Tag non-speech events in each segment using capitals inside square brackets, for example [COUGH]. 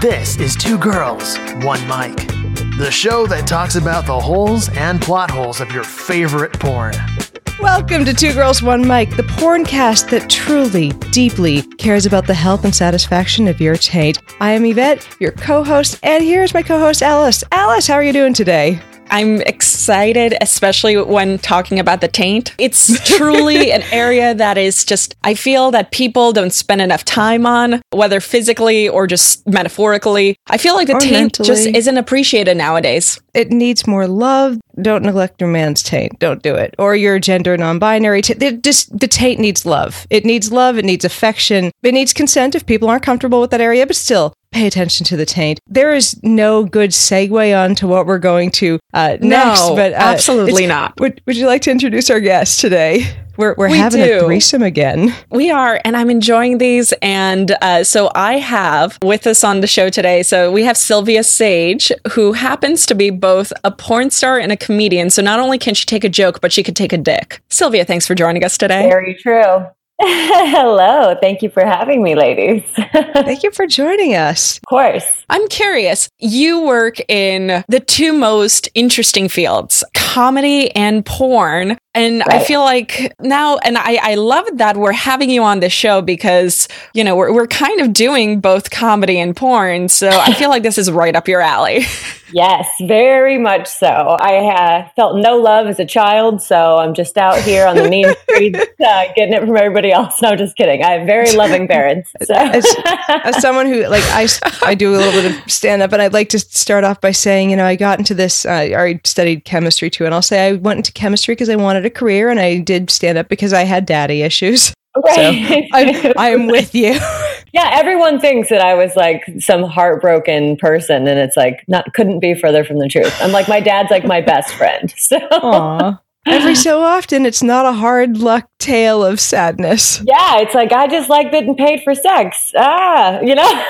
This is Two Girls, One Mic, the show that talks about the holes and plot holes of your favorite porn. Welcome to Two Girls One Mic, the porn cast that truly, deeply cares about the health and satisfaction of your taint. I am Yvette, your co-host, and here's my co-host Alice. Alice, how are you doing today? I'm excited, especially when talking about the taint. It's [LAUGHS] truly an area that is just, I feel that people don't spend enough time on, whether physically or just metaphorically. I feel like the Or taint just isn't appreciated nowadays. It needs more love. Don't neglect your man's taint. Don't do it. Or your gender non-binary. T- just, the taint needs love. It needs love. It needs affection. It needs consent if people aren't comfortable with that area. But still, pay attention to the taint. There is no good segue on to what we're going to uh, next. But uh, absolutely not. Would, would you like to introduce our guest today? We're, we're We having do. a threesome again. We are, and I'm enjoying these. And uh, so I have with us on the show today. So we have Silvia Saige, who happens to be both a porn star and a comedian. So not only can she take a joke, but she could take a dick. Sylvia, thanks for joining us today. Very true. [LAUGHS] Hello. Thank you for having me, ladies. [LAUGHS] Thank you for joining us. Of course. I'm curious. You work in the two most interesting fields, comedy and porn. And I feel like now, and I, I love that we're having you on the show because, you know, we're, we're kind of doing both comedy and porn. So I feel like this is right up your alley. [LAUGHS] Yes, very much so. I uh, felt no love as a child, so I'm just out here on the mean [LAUGHS] streets uh, getting it from everybody else. No, just kidding. I have very loving [LAUGHS] parents. So. As, as [LAUGHS] someone who like I, I do a little bit of stand up and I'd like to start off by saying you know I got into this uh, I studied chemistry too and I'll say I went into chemistry because I wanted a career and I did stand up because I had daddy issues Right. I, I am with you [LAUGHS] yeah, everyone thinks that I was like some heartbroken person, and it's like not couldn't be further from the truth. I'm like my dad's like my best friend. [LAUGHS] So Aw. every so often it's not a hard luck tale of sadness yeah, it's like I just like getting paid for sex. Ah, you know.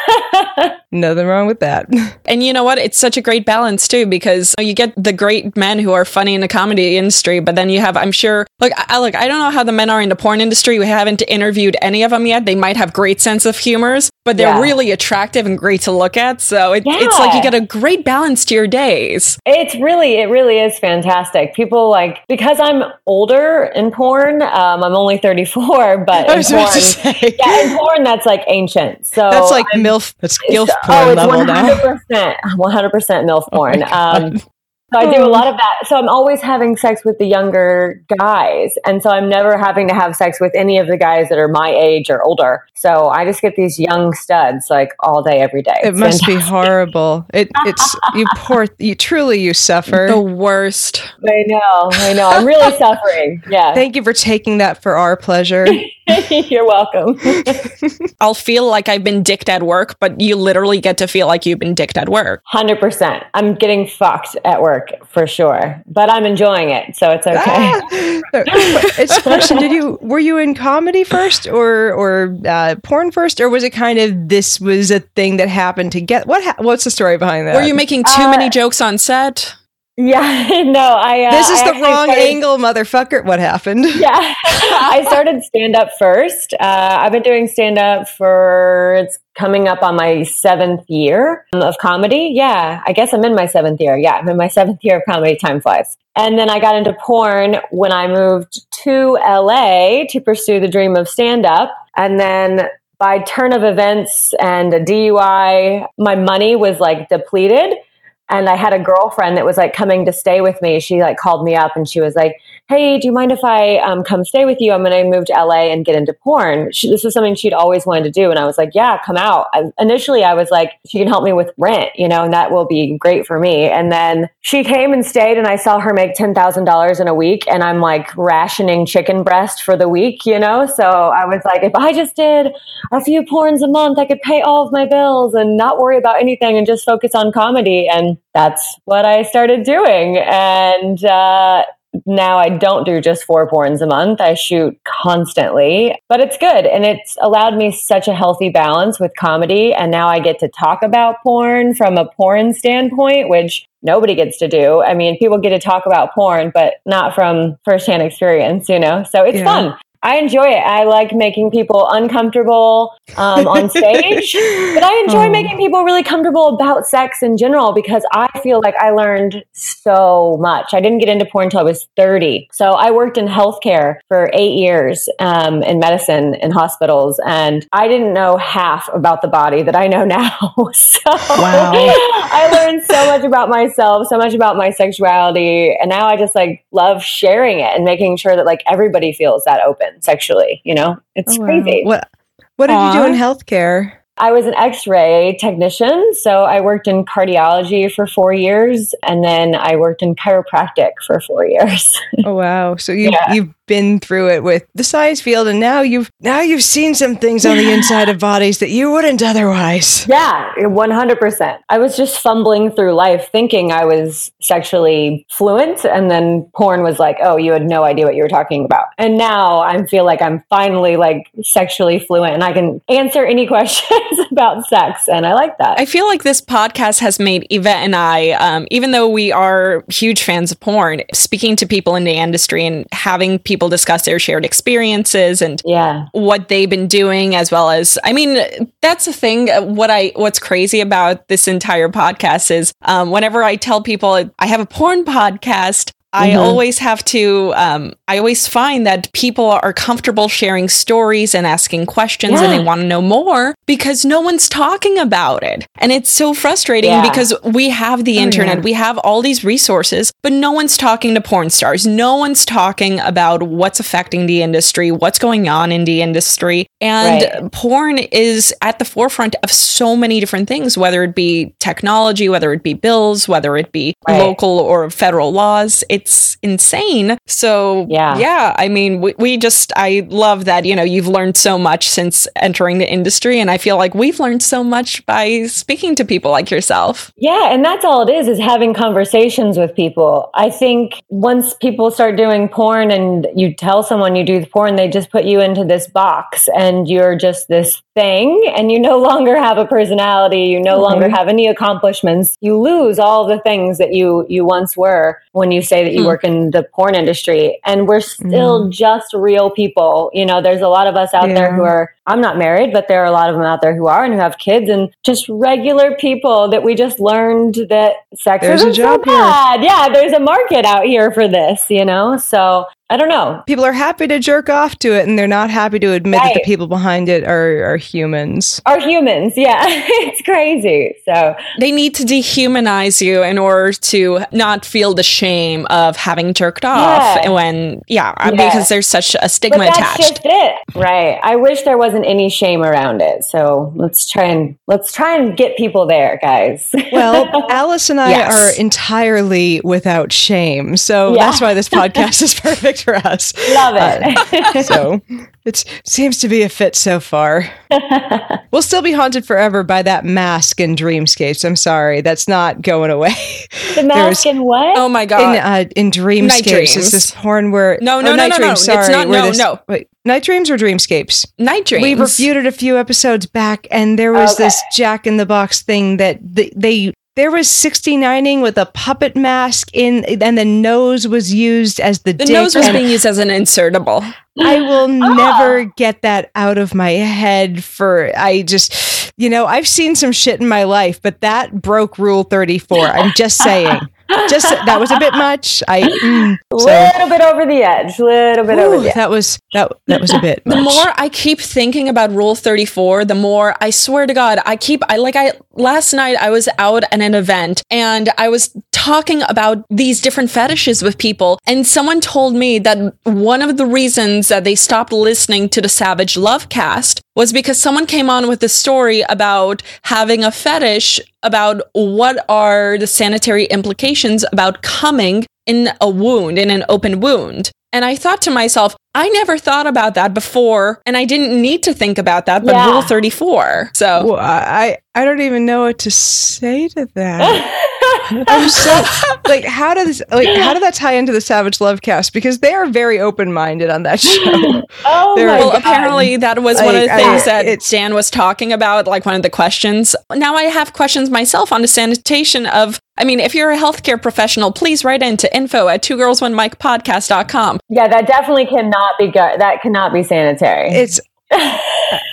[LAUGHS] nothing wrong with that And you know what? It's such a great balance too, because you get the great men who are funny in the comedy industry, but then you have, I'm sure, look, I, look, I don't know how the men are in the porn industry. We haven't interviewed any of them yet. They might have great sense of humors, but they're Yeah. really attractive and great to look at. So it, it's like you get a great balance to your days. It's really, it really is fantastic. People like because I'm older in porn. Um, I'm only 34, [LAUGHS] but I in porn, to say yeah, in porn that's like ancient. So that's like I'm- milf that's gilf oh, porn it's level now 100%, 100% milf porn. God. um, so I do a hmm. lot of that. So I'm always having sex with the younger guys, and so I'm never having to have sex with any of the guys that are my age or older. So I just get these young studs like all day, every day. it It's must be horrible it it's you [LAUGHS] poor you truly you suffer The worst. I know, I know. I'm really suffering. Yeah. Thank you for taking that for our pleasure. [LAUGHS] [LAUGHS] You're welcome. [LAUGHS] I'll feel like I've been dicked at work, but you literally get to feel like you've been dicked at work. Hundred percent. I'm getting fucked at work for sure, but I'm enjoying it, so it's okay. Ah! [LAUGHS] it's a question. Did you were you in comedy first, or or uh, porn first, or was it kind of this was a thing that happened to get what? Ha- what's the story behind that? Were you making too Uh, many jokes on set? Yeah, [LAUGHS] no, I. Uh, this is I the wrong started- angle, motherfucker. What happened? [LAUGHS] Yeah, [LAUGHS] I started stand up first. Uh, I've been doing stand up for it's coming up on my seventh year of comedy. Yeah, I guess I'm in my seventh year. Yeah, I'm in my seventh year of comedy. Time flies. And then I got into porn when I moved to LA to pursue the dream of stand up. And then by turn of events and a DUI, my money was like depleted. And I had a girlfriend that was like coming to stay with me. She like called me up and she was like, Hey, do you mind if I um, come stay with you? I'm going to move to LA and get into porn. She, this was something she'd always wanted to do. And I was like, Yeah, come out. I, initially, I was like, She can help me with rent, you know, and that will be great for me. And then she came and stayed, and I saw her make $10,000 in a week. And I'm like rationing chicken breast for the week, you know? So I was like, If I just did a few porns a month, I could pay all of my bills and not worry about anything and just focus on comedy. And that's what I started doing. And uh, now I don't do just four porns a month. I shoot constantly, but it's good. And it's allowed me such a healthy balance with comedy. And now I get to talk about porn from a porn standpoint, which nobody gets to do. I mean, people get to talk about porn, but not from firsthand experience, you know? So it's Yeah. fun. I enjoy it. I like making people uncomfortable um, on [LAUGHS] stage, but I enjoy Oh. making people really comfortable about sex in general because I feel like I learned so much. I didn't get into porn until I was 30. So I worked in healthcare for eight years um, in medicine in hospitals, and I didn't know half about the body that I know now. [LAUGHS] so Wow. I learned so much about myself, so much about my sexuality, and now I just like love sharing it and making sure that like everybody feels that open sexually. You know, it's Oh, wow. crazy. What What did you do in healthcare? I was an X-ray technician, so I worked in cardiology for four years, and then I worked in chiropractic for four years. [LAUGHS] Oh wow! So you Yeah. you've been through it with the science field, and now you've now you've seen some things on the inside of bodies that you wouldn't otherwise. Yeah, one hundred percent. I was just fumbling through life, thinking I was sexually fluent, and then porn was like, "Oh, you had no idea what you were talking about." And now I feel like I'm finally like sexually fluent, and I can answer any [LAUGHS] questions about sex, and I like that. I feel like this podcast has made Yvette and I, um, even though we are huge fans of porn, speaking to people in the industry and having people discuss their shared experiences and yeah, what they've been doing as well as i mean that's the thing uh, what i what's crazy about this entire podcast is um, whenever i tell people i have a porn podcast I Mhm. always have to, um, I always find that people are comfortable sharing stories and asking questions and they want to know more because no one's talking about it. And it's so frustrating Yeah. because we have the Oh, internet, yeah. we have all these resources, but no one's talking to porn stars. No one's talking about what's affecting the industry, what's going on in the industry. And Right. porn is at the forefront of so many different things, whether it be technology, whether it be bills, whether it be Right. local or federal laws. It's insane. So, Yeah. yeah, I mean, we, we just, I love that, you know, you've learned so much since entering the industry. And I feel like we've learned so much by speaking to people like yourself. Yeah, and that's all it is is having conversations with people. I think once people start doing porn and you tell someone you do the porn, they just put you into this box and you're just this thing and you no longer have a personality, you no longer have any accomplishments. You lose all the things that you you once were when you say that you Hmm. work in the porn industry and we're still just real people. You know, there's a lot of us out there who are I'm not married, but there are a lot of them out there who are and who have kids and just regular people that we just learned that sex There's isn't job so here. bad. Yeah, there's a market out here for this, you know? So I don't know. People are happy to jerk off to it, and they're not happy to admit that the people behind it are, are humans. Are humans, [LAUGHS] yeah. it's crazy. So They need to dehumanize you in order to not feel the shame of having jerked off Yeah. when, yeah, uh, Yeah. because there's such a stigma but that's attached. just it. Right. I wish there wasn't any shame around it. So let's try and let's try and get people there, guys. [LAUGHS] Well, Alice and I Yes. are entirely without shame, so Yeah. that's why this [LAUGHS] podcast is perfect for us. love it. [LAUGHS] So it seems to be a fit so far. [LAUGHS] We'll still be haunted forever by that mask in Dreamscapes. I'm sorry, that's not going away. the [LAUGHS] mask and what? Oh my in God. uh, in Dreamscapes, Night Dreams. it's this porn where No, oh, no, no, Night no, no. Dreams, It's not- no, this- no. Wait, Night Dreams or Dreamscapes? Night dreams. We reviewed it a few episodes back, and there was Okay. this Jack in the Box thing that they, they there was 69ing with a puppet mask in, and the nose was used as the, The dick. nose was being used as an insertable. I will [LAUGHS] Ah. never get that out of my head. For I just, you know, I've seen some shit in my life, but that broke Rule 34. I'm just [LAUGHS] saying. Just that was a bit much. I mm, so. little bit over the edge. Little bit over the edge. that was that that was a bit. The much. more I keep thinking about Rule 34, the more I swear to God, I keep, I like, I, last night I was out at an event and I was talking about these different fetishes with people. And someone told me that one of the reasons that they stopped listening to the Savage Love cast was because someone came on with a story about having a fetish about what are the sanitary implications about coming in a wound, in an open wound. And I thought to myself, I never thought about that before, and I didn't need to think about that, but Yeah. Rule 34. So Well, I I don't even know what to say to that. [LAUGHS] I'm so [LAUGHS] like how does like how did that tie into the Savage Love cast? Because they are very open minded on that show. Oh They're- my Well, God. apparently that was one of the Like, I- things that it's- Dan was talking about, like one of the questions. Now I have questions myself on the sanitation of, I mean, if you're a healthcare professional, please write into info at two girls one mic podcast.com. Yeah, that definitely cannot be good. That cannot be sanitary. It's [LAUGHS]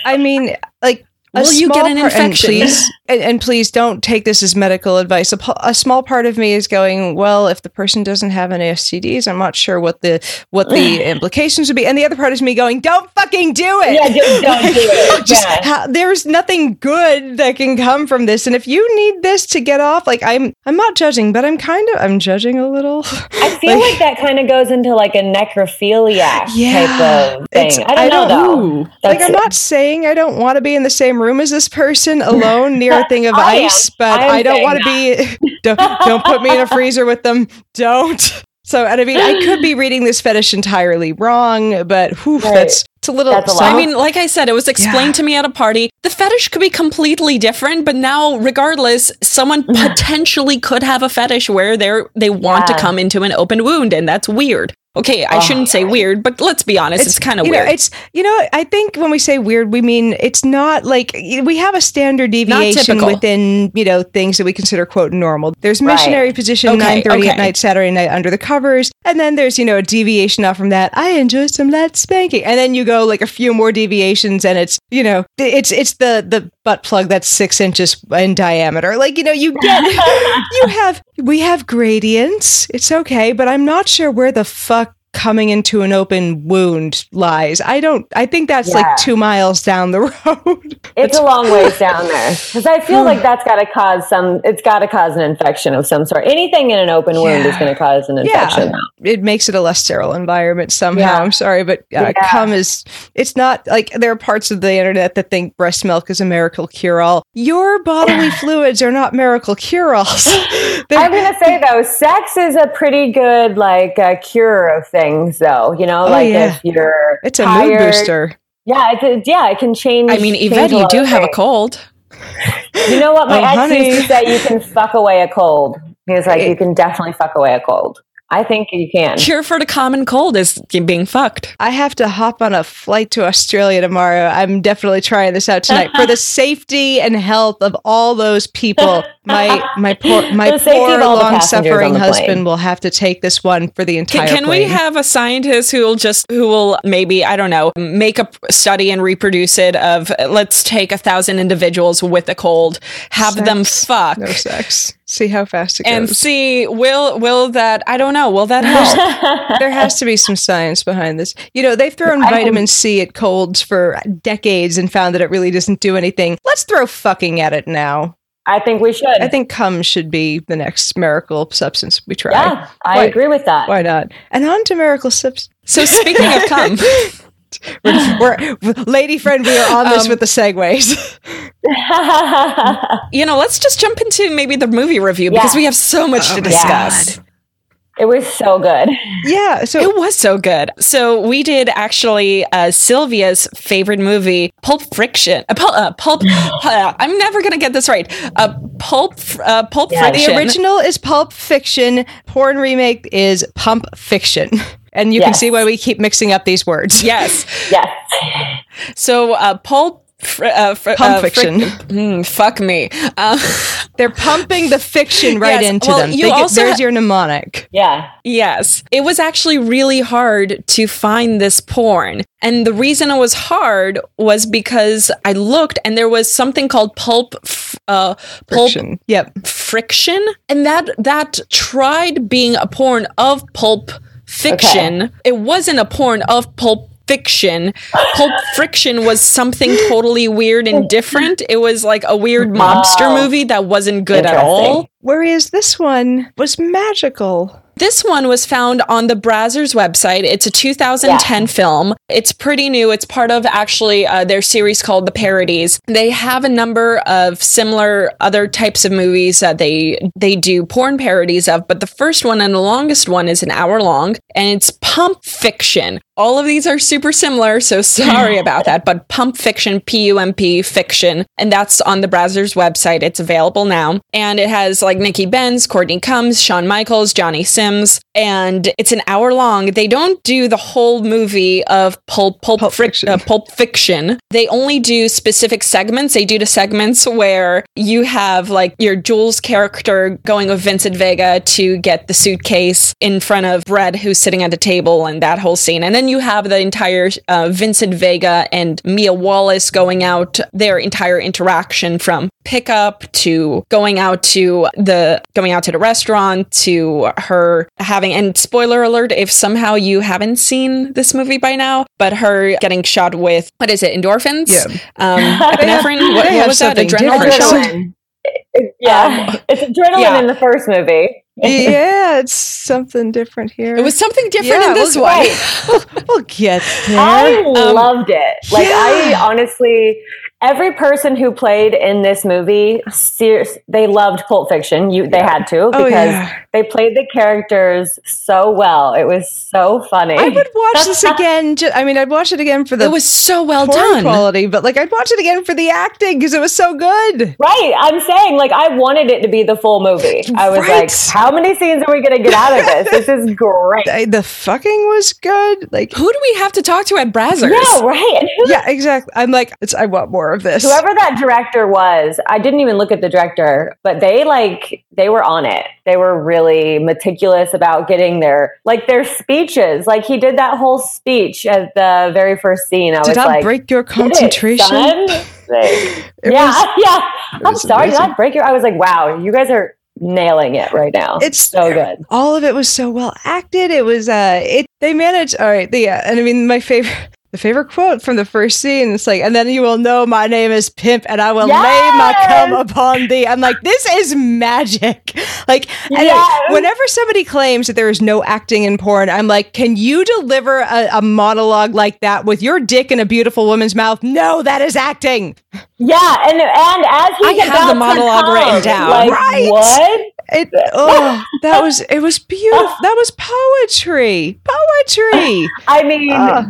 I mean, like a Will you get an part- and infection? please, [LAUGHS] and, and please don't take this as medical advice. A, a small part of me is going, well, if the person doesn't have any STDs, I'm not sure what the what the [SIGHS] implications would be. And the other part is me going, don't fucking do it. yeah, just don't do it. [LAUGHS] Just yeah. there's nothing good that can come from this, and if you need this to get off, like I'm, I'm not judging, but I'm kind of, I'm judging a little. [LAUGHS] I feel like, that kind of goes into like a necrophilia Yeah, type of thing. I don't, I know don't- though. Ooh. like I'm not saying I don't want to be in the same room as this person alone near a thing of [LAUGHS] I am. ice, but I I, don't want to be [LAUGHS] don't, don't put me in a [LAUGHS] freezer with them. Don't. So and I mean I could be reading this fetish entirely wrong, but whew, Right. that's it's a little That's a so- lot. I mean, like I said, it was explained Yeah. to me at a party. The fetish could be completely different, but now, regardless, someone potentially could have a fetish where they're they want Yeah. to come into an open wound, and that's weird. Okay, I Oh. shouldn't say weird, but let's be honest, it's, kind of weird. Know, it's you know, I think when we say weird, we mean it's not like we have a standard deviation within you know things that we consider quote normal. There's Right. missionary position Okay, nine thirty okay. at night, Saturday night under the covers, and then there's you know a deviation off from that. I enjoy some light spanking, and then you go like a few more deviations, and it's you know it's it's the the butt plug that's six inches in diameter. Like you know you get [LAUGHS] you have we have gradients. It's okay, but I'm not sure where the fuck coming into an open wound lies. I don't I think that's Yeah. like 2 miles down the [LAUGHS] road. It's a long ways down [LAUGHS] there because I feel like that's got to cause some. It's got to cause an infection of some sort. Anything in an open wound is going to cause an infection. Yeah. It makes it a less sterile environment somehow. Yeah. I'm sorry, but uh, Yeah. cum is it's not like there are parts of the internet that think breast milk is a miracle cure all. Your bodily [LAUGHS] fluids are not miracle cure alls. I'm going to say though, sex is a pretty good like uh, cure of things. Though you know, Oh, like yeah. if you're It's a tired, mood booster. Yeah, it's a, yeah, it can change. I mean, change Yvette, you do of have a cold. [LAUGHS] You know what? My Oh, ex honey. used to say you can fuck away a cold. He was like, It- you can definitely fuck away a cold. I think you can. Cure for the common cold is being fucked. I have to hop on a flight to Australia tomorrow. I'm definitely trying this out tonight for the [LAUGHS] safety and health of all those people. My my poor [LAUGHS] my For the safety poor of all the long passengers suffering husband plane. will have to take this one for the entire Can, can we have a scientist who will just who will maybe I don't know make a study and reproduce it of let's take a thousand individuals with a cold, have them fuck, no sex? See how fast it goes and see will will that I don't know will that help? [LAUGHS] there has to be some science behind this. You know, they've thrown I vitamin C at colds for decades and found that it really doesn't do anything. Let's throw fucking at it now. I think we should. I think cum should be the next miracle substance we try. yeah, I Why- agree with that. Why not? And on to miracle substance. so speaking of cum, [LAUGHS] [LAUGHS] We're, we're lady friend. We are on this Um, with the segues. [LAUGHS] you know, let's just jump into maybe the movie review because we have so much Oh to discuss. God. it was so good. yeah. So It was so good. So we did actually uh, Silvia's favorite movie, Pulp Friction. Uh, uh, Pulp. [GASPS] uh, I'm never gonna get this right. Uh, Pulp. Uh, Pulp Yeah, the original is Pulp Fiction. Porn remake is Pump Fiction. [LAUGHS] And you can see why we keep mixing up these words. [LAUGHS] Yes. Yes. So uh, Pulp. Fr- uh, fr- Pump uh, fric- Fiction. Mm, fuck me. Uh, [LAUGHS] They're pumping the fiction right Yes, into well, them. you They get- there's ha- your mnemonic. Yeah. Yes. It was actually really hard to find this porn. And the reason it was hard was because I looked and there was something called pulp f- uh pulp Friction. Yep. friction and that that tried being a porn of pulp fiction. It wasn't a porn of pulp fiction. Pulp friction was something totally weird and different. It was like a weird mobster Wow. movie that wasn't good at all. Whereas this one was magical. This one was found on the Brazzers website. It's a 2010 film. It's pretty new. It's part of actually uh, their series called The Parodies. They have a number of similar other types of movies that they they do porn parodies of, but the first one and the longest one is an hour long, and it's Pump Fiction. All of these are super similar, so sorry [LAUGHS] about that. But Pump Fiction, P U M P Fiction, and that's on the Brazzers website. It's available now. And it has like Nikki Benz, Courtney Cummz, Sean Michaels, Johnny Sins, and it's an hour long. They don't do the whole movie of Pulp, Pulp, Pulp Fric- Fiction. uh, Pulp Fiction. They only do specific segments. They do the segments where you have like your Jules character going with Vincent Vega to get the suitcase in front of Brett, who's sitting at the table, and that whole scene. And then you have the entire uh, Vincent Vega and Mia Wallace going out, their entire interaction from pickup to going out to the going out to the restaurant to her having and spoiler alert if somehow you haven't seen this movie by now but her getting shot with what is it endorphins? Yeah. um [LAUGHS] epinephrine? What, what was that something adrenaline different. shot? Adrenaline. It- yeah, it's adrenaline yeah. in the first movie. yeah, it's something different here. it was something different Yeah, in it this was one Right. [LAUGHS] we'll get there. I Um, loved it. Like I honestly, every person who played in this movie, serious, they loved Pulp Fiction. You, they had to Oh, because yeah. they played the characters so well. It was so funny. I would watch this again. Ju- I mean, I'd watch it again for the it was so well done quality, but like I'd watch it again for the acting because it was so good. Right. I'm saying, like, I wanted it to be the full movie. I was Right. like, how many scenes are we going to get out of this? [LAUGHS] This is great. I- the fucking was good. Like, who do we have to talk to at Brazzers Yeah, right. [LAUGHS] Yeah, exactly. I'm like, it's, I want more of this. Whoever that director was, I didn't even look at the director, but they like they were on it. They were really meticulous about getting their like their speeches. Like he did that whole speech at the very first scene. I Did was I like, break your "Get [LAUGHS] it, concentration? Like, yeah, was- [LAUGHS] yeah. I'm sorry, did. I break your? I was like, wow, you guys are nailing it right now. It's so good. all of it was so well acted. It was uh it they managed all right, the, yeah. And I mean my favorite the favorite quote from the first scene, it's like, and then you will know my name is Pimp and I will lay my Yes! cum upon thee. I'm like, this is magic. [LAUGHS] Like Yes! whenever somebody claims that there is no acting in porn, I'm like, can you deliver a, a monologue like that with your dick in a beautiful woman's mouth? No, that is acting. Yeah, and and as he's I have the monologue written down. Like, Right. What? It oh that was it was [LAUGHS] beautiful. That was poetry. Poetry. I mean, Uh.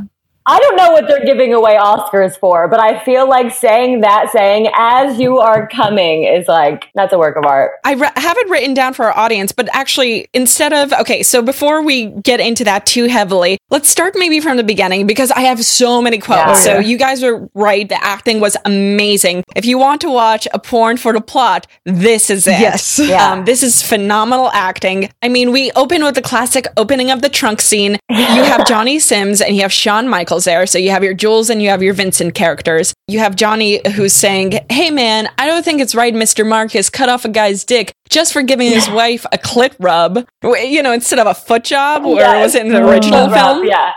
I don't know what they're giving away Oscars for, but I feel like saying that, saying as you are coming, is like that's a work of art. I re- have it written down for our audience, but actually, instead of okay, so before we get into that too heavily, let's start maybe from the beginning because I have so many quotes. Yeah. So Yeah. you guys were right; the acting was amazing. If you want to watch a porn for the plot, this is it. Yes. Yeah. Um, this is phenomenal acting. I mean, we open with the classic opening of the trunk scene. You have [LAUGHS] Johnny Sins and you have Sean Michaels there. So you have your Jules and you have your Vincent characters. You have Johnny who's saying, Hey man, I don't think it's right, Mr. Marcus, cut off a guy's dick just for giving his wife a clit rub, you know, instead of a foot job, or Yes. was it in the original rub, film? yeah,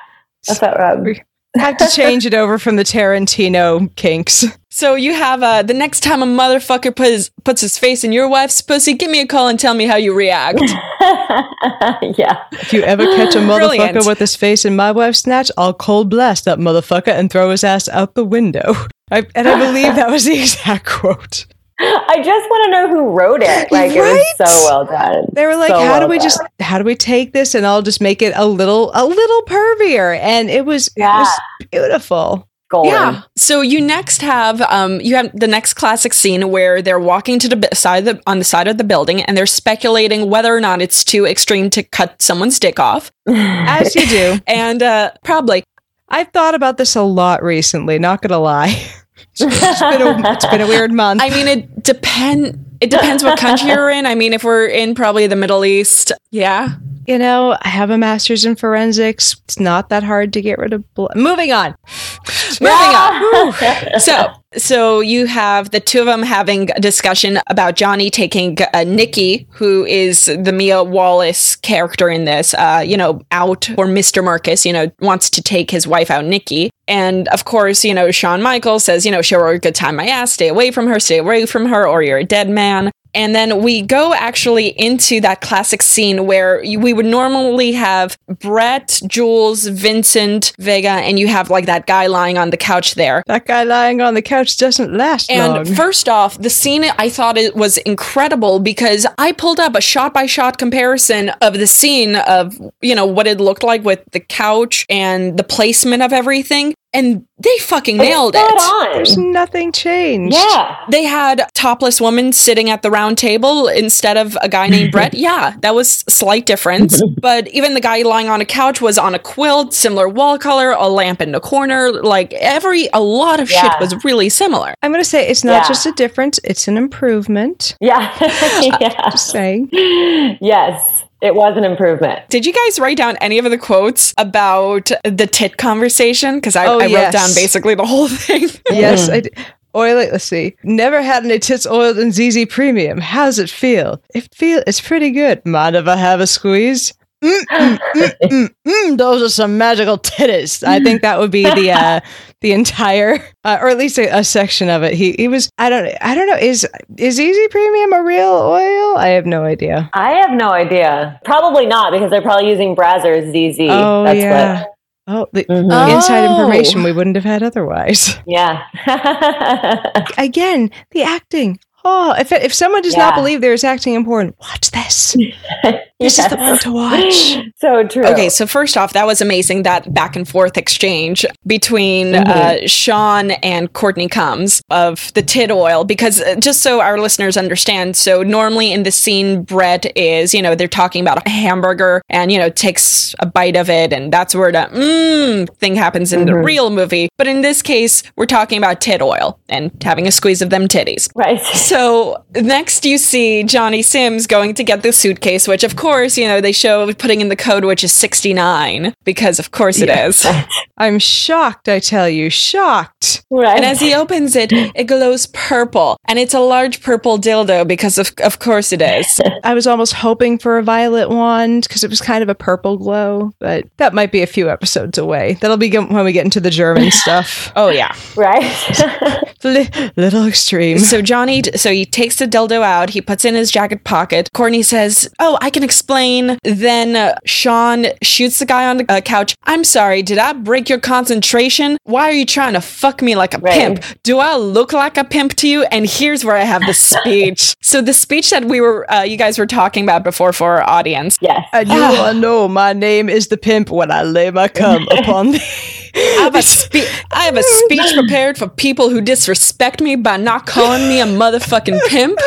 that's that rub. Had to change it over from the Tarantino kinks. So you have uh, the next time a motherfucker puts, puts his face in your wife's pussy, give me a call and tell me how you react. [LAUGHS] yeah, If you ever catch a [GASPS] motherfucker Brilliant. with his face in my wife's snatch, I'll cold blast that motherfucker and throw his ass out the window. [LAUGHS] I, and I believe that was the exact quote. [LAUGHS] I just want to know who wrote it. [LAUGHS] Like it Right? was so well done. They were like, So "How do we done. just? How do we take this and I'll just make it a little, a little pervier?" And it was, Yeah. it was beautiful. golden? Yeah. So you next have um you have the next classic scene where they're walking to the side of the, on the side of the building and they're speculating whether or not it's too extreme to cut someone's dick off. [LAUGHS] As you do. And uh probably I've thought about this a lot recently. Not gonna lie. It's, been a, it's been a [LAUGHS] weird month. I mean it depend it depends what country you're in. I mean if we're in probably the Middle East, yeah. you know, I have a master's in forensics. It's not that hard to get rid of blood. Moving on. Moving on. [LAUGHS] [LAUGHS] so so you have the two of them having a discussion about Johnny taking uh, Nikki, who is the Mia Wallace character in this, uh, you know, out or Mr. Marcus, you know, wants to take his wife out, Nikki. And of course, you know, Sean Michaels says, you know, show her a good time, my ass, stay away from her, stay away from her, or you're a dead man. And then we go actually into that classic scene where we would normally have Brett, Jules, Vincent, Vega, and you have like that guy lying on the couch there. That guy lying on the couch doesn't last And long. first off, the scene I thought it was incredible because I pulled up a shot by shot comparison of the scene of, you know, what it looked like with the couch and the placement of everything. And they fucking nailed it. on. There's nothing changed. Yeah. They had topless woman sitting at the round table instead of a guy named Brett. [LAUGHS] Yeah, that was slight difference. But even the guy lying on a couch was on a quilt, similar wall color, a lamp in the corner. Like every a lot of shit was really similar. I'm going to say it's not Yeah. just a difference, it's an improvement. Yeah. [LAUGHS] yeah. Just saying. Yes. It was an improvement. Did you guys write down any of the quotes about the tit conversation? Because I, Oh, I wrote down basically the whole [LAUGHS] thing. Yes, mm. I d- Oil it. Let's see. Never had any tits oiled in ZZ Premium. How's it feel? It feel it's pretty good. Mind if I have a squeeze? Mm, mm, mm, mm, mm, those are some magical titties. I think that would be the uh, [LAUGHS] the entire, uh, or at least a, a section of it. He he was. I don't. I don't know. Is is Easy Premium a real oil? I have no idea. I have no idea. Probably not because they're probably using Brazzers ZZ. Oh That's yeah. what. Oh, the Mhm. inside Oh. information we wouldn't have had otherwise. Yeah. [LAUGHS] Again, the acting. Oh, if if someone does not believe there is acting in porn, watch this. [LAUGHS] This is the one to watch. [LAUGHS] So true. Okay, so first off, that was amazing that back and forth exchange between uh, Sean and Courtney Cummz of the tit oil. Because uh, just so our listeners understand, so normally in the scene, Brett is, you know, they're talking about a hamburger and, you know, takes a bite of it, and that's where the mmm thing happens in the real movie. But in this case, we're talking about tit oil and having a squeeze of them titties. Right. So next you see Johnny Sins going to get the suitcase, which of course, you know, they show putting in the code, which is 69, because of course it is. [LAUGHS] I'm shocked, I tell you, shocked. Right. And as he opens it, it glows purple. And it's a large purple dildo because of of course it is. [LAUGHS] I was almost hoping for a violet wand because it was kind of a purple glow, but that might be a few episodes away. That'll be when we get into the German [LAUGHS] stuff. Oh yeah. right. Li- little extreme. So Johnny, so he takes the dildo out, he puts it in his jacket pocket. Courtney says, "Oh, I can explain." Then uh, Sean shoots the guy on the uh, couch. I'm sorry, did I break your concentration? Why are you trying to fuck me like a Right. pimp? Do I look like a pimp to you? And here's where I have the speech. [LAUGHS] so the speech that we were, uh, you guys were talking about before for our audience. yes. And you all know my name is the pimp when I lay my cum [LAUGHS] upon thee. I have, a spe- I have a [LAUGHS] speech prepared for people who disrespect me by not calling me a motherfucking pimp.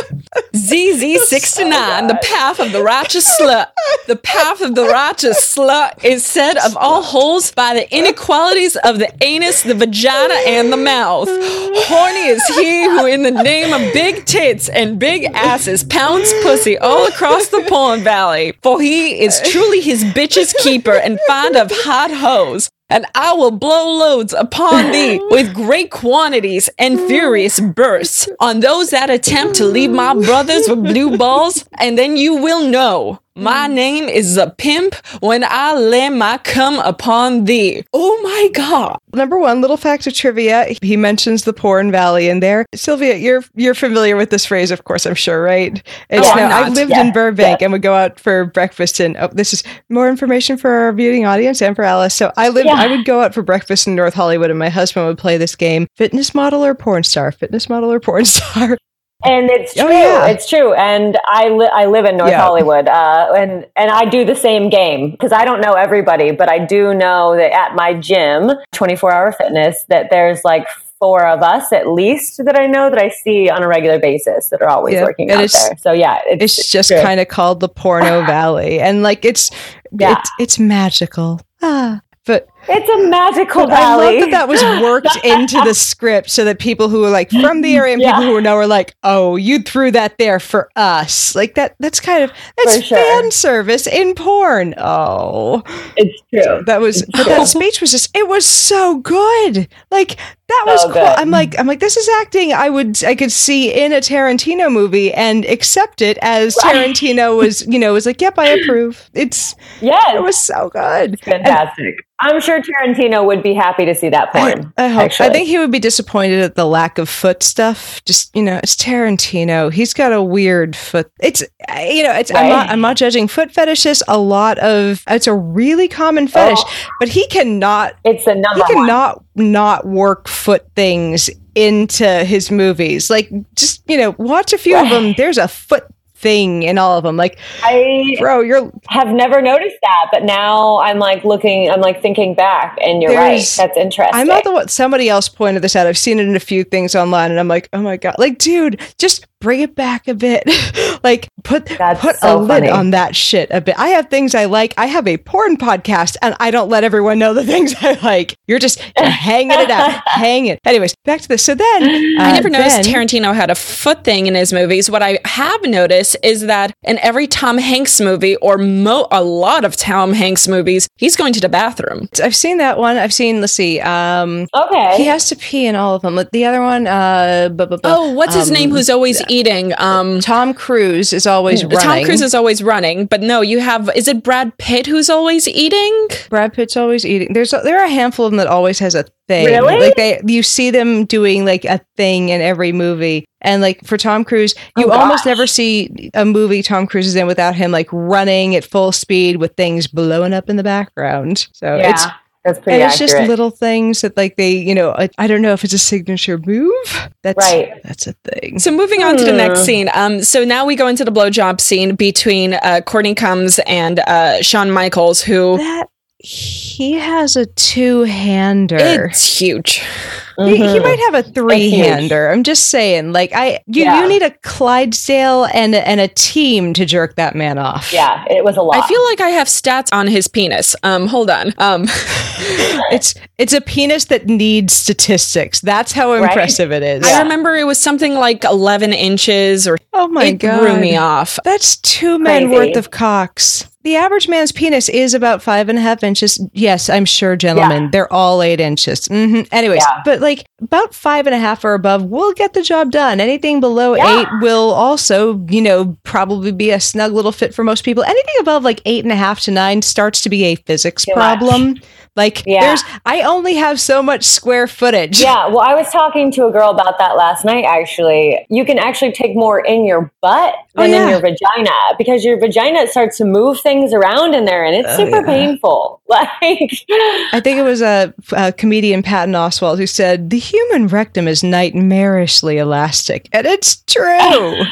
ZZ69, the path of the righteous slut. The path of the righteous slut is said of all holes by the inequalities of the anus, the vagina, and the mouth. Horny is he who, in the name of big tits and big asses, pounds pussy all across the porn valley. For he is truly his bitch's keeper and fond of hot hoes and I will blow loads upon thee [LAUGHS] with great quantities and furious bursts. On those that attempt to leave my brothers with blue balls, and then you will know my mm. name is a pimp when I lay my cum upon thee. Oh my god. Number one, little fact of trivia. He mentions the porn valley in there. Silvia, you're you're familiar with this phrase, of course, I'm sure, right? It's Oh, now, I lived Yeah, in Burbank and would go out for breakfast and oh, this is more information for our viewing audience and for Alice. So I lived Yeah. I would go out for breakfast in North Hollywood and my husband would play this game, fitness model or porn star, fitness model or porn [LAUGHS] star. And it's Oh, true. yeah. It's true. And I li- I live in North Yeah. Hollywood, uh, and and I do the same game because I don't know everybody, but I do know that at my gym, Twenty Four Hour Fitness, that there's like four of us at least that I know that I see on a regular basis that are always Yeah, working out it's- there. So yeah, it's, It's just kind of called the porno [LAUGHS] valley. And like it's Yeah. it's it's magical. Ah. But it's a magical But I valley. love that that was [LAUGHS] worked into the script so that people who are like from the area and Yeah. people who know are like, oh, you threw that there for us. Like that that's kind of that's sure. fan service in porn. Oh. it's true. That was but that speech was just it was so good. Like that was So cool. good. I'm like I'm like this is acting I would I could see in a Tarantino movie and accept it as Tarantino was, you know, was like, "Yep, I approve." It's yeah, it was so good. And- fantastic. I'm sure Tarantino would be happy to see that porn. I hope. actually. I think he would be disappointed at the lack of foot stuff. Just you know, it's Tarantino. He's got a weird foot. It's you know, it's I'm not I'm not judging foot fetishes. A lot of it's a really common fetish, Oh. but he cannot it's the number he one. Not work foot things into his movies. Like just you know, watch a few of them. [SIGHS] There's a foot thing in all of them. Like, I bro, you're have never noticed that, but now I'm like looking, I'm like thinking back, and you're right. That's interesting. I'm not the one. Somebody else pointed this out. I've seen it in a few things online, and I'm like, oh my god, like, dude, just bring it back a bit. [LAUGHS] like, put That's put so a lid on that shit a bit. I have things I like. I have a porn podcast, and I don't let everyone know the [LAUGHS] things I like. You're just you're hanging it out, [LAUGHS] hang it. Anyways, back to this. So then, I uh, never noticed then- Tarantino had a foot thing in his movies. What I have noticed is that in every Tom Hanks movie, or mo- a lot of Tom Hanks movies, he's going to the bathroom. I've seen that one. I've seen. Let's see. Um, okay. he has to pee in all of them. The other one. Uh, bu- bu- bu- Oh, what's his um, name? Who's always eating? Um, Tom Cruise is always running. Tom Cruise is always running, but no, you have. Is it Brad Pitt who's always eating? Brad Pitt's always eating. There's a, there are a handful of them that always has a thing. Really? Like they, you see them doing like a thing in every movie. And like for Tom Cruise, you Oh, almost never see a movie Tom Cruise is in without him like running at full speed with things blowing up in the background. So yeah, it's that's pretty and it's accurate. just little things that like they, you know, I, I don't know if it's a signature move. That's Right. That's a thing. So moving on to the next Hmm. scene. Um, so now we go into the blowjob scene between uh, Courtney Cummz and uh, Sean Michaels, who that he has a two hander. it's huge. He, he Mhm. might have a three hander. I'm just saying, like I, you, Yeah. you need a Clydesdale and and a team to jerk that man off. Yeah, it was a lot. I feel like I have stats on his penis. Um, hold on. Um, [LAUGHS] it's it's a penis that needs statistics. That's how Right? impressive it is. I remember it was something like 11 inches, or Oh my it god, threw me off. That's two men Crazy. worth of cocks. The average man's penis is about five and a half inches. Yes, I'm sure, gentlemen. Yeah. They're all eight inches. Mm-hmm. Anyways, Yeah. but like about five and a half or above will get the job done. Anything below Yeah. eight will also, you know, probably be a snug little fit for most people. Anything above like eight and a half to nine starts to be a physics problem. Like Yeah. there's, I only have so much square footage. Yeah, [LAUGHS] well, I was talking to a girl about that last night. Actually, you can actually take more in your butt Oh, than yeah. in your vagina because your vagina starts to move things around in there, and it's Oh, super yeah. painful. [LAUGHS] Like, I think it was a, a comedian, Patton Oswalt, who said, The human rectum is nightmarishly elastic. And it's true. [LAUGHS]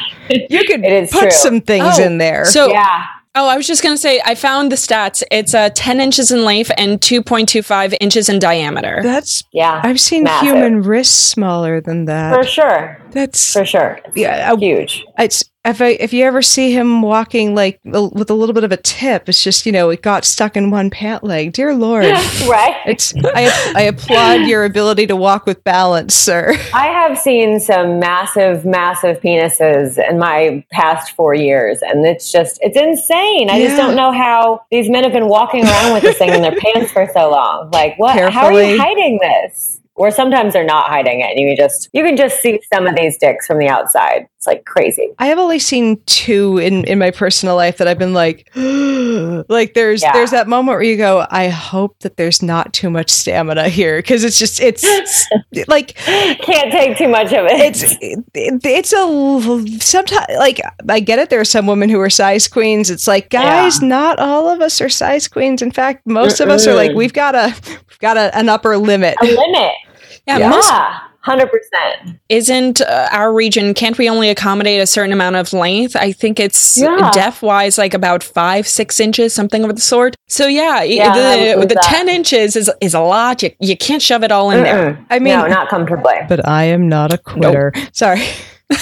You could put true. some things Oh, in there. So, yeah, oh, I was just going to say, I found the stats. It's uh, 10 inches in length and 2.25 inches in diameter. That's, yeah, I've seen Massive. human wrists smaller than that. for sure, That's, for sure. It's yeah, I- huge. it's, if I, if you ever see him walking like with a little bit of a tip, it's just, you know, it got stuck in one pant leg. Dear Lord. [LAUGHS] right? It's, I, I applaud your ability to walk with balance, sir. I have seen some massive, massive penises in my past four years, and it's just, it's insane. I just don't know how these men have been walking around with this thing in their pants for so long. Like, what? How are you hiding this? Or sometimes they're not hiding it, and you can just, you can just see some of these dicks from the outside. It's like crazy. I have only seen two in, in my personal life that I've been like, [GASPS] like there's Yeah. there's that moment where you go, I hope that there's not too much stamina here because it's just it's [LAUGHS] like Can't take too much of it. it's it, it's a sometimes like I get it. There are some women who are size queens. It's like guys, not all of us are size queens. In fact, most of us are like we've got a we've got a, an upper limit. a limit. Yeah, Yeah, most hundred percent. isn't uh, our region can't we only accommodate a certain amount of length i think it's Yeah. depth wise like about five six inches something of the sort so yeah, Yeah, the, the that. 10 inches is, is a lot you, you can't shove it all in there I mean, no, not comfortably. but I am not a quitter. Sorry. [LAUGHS]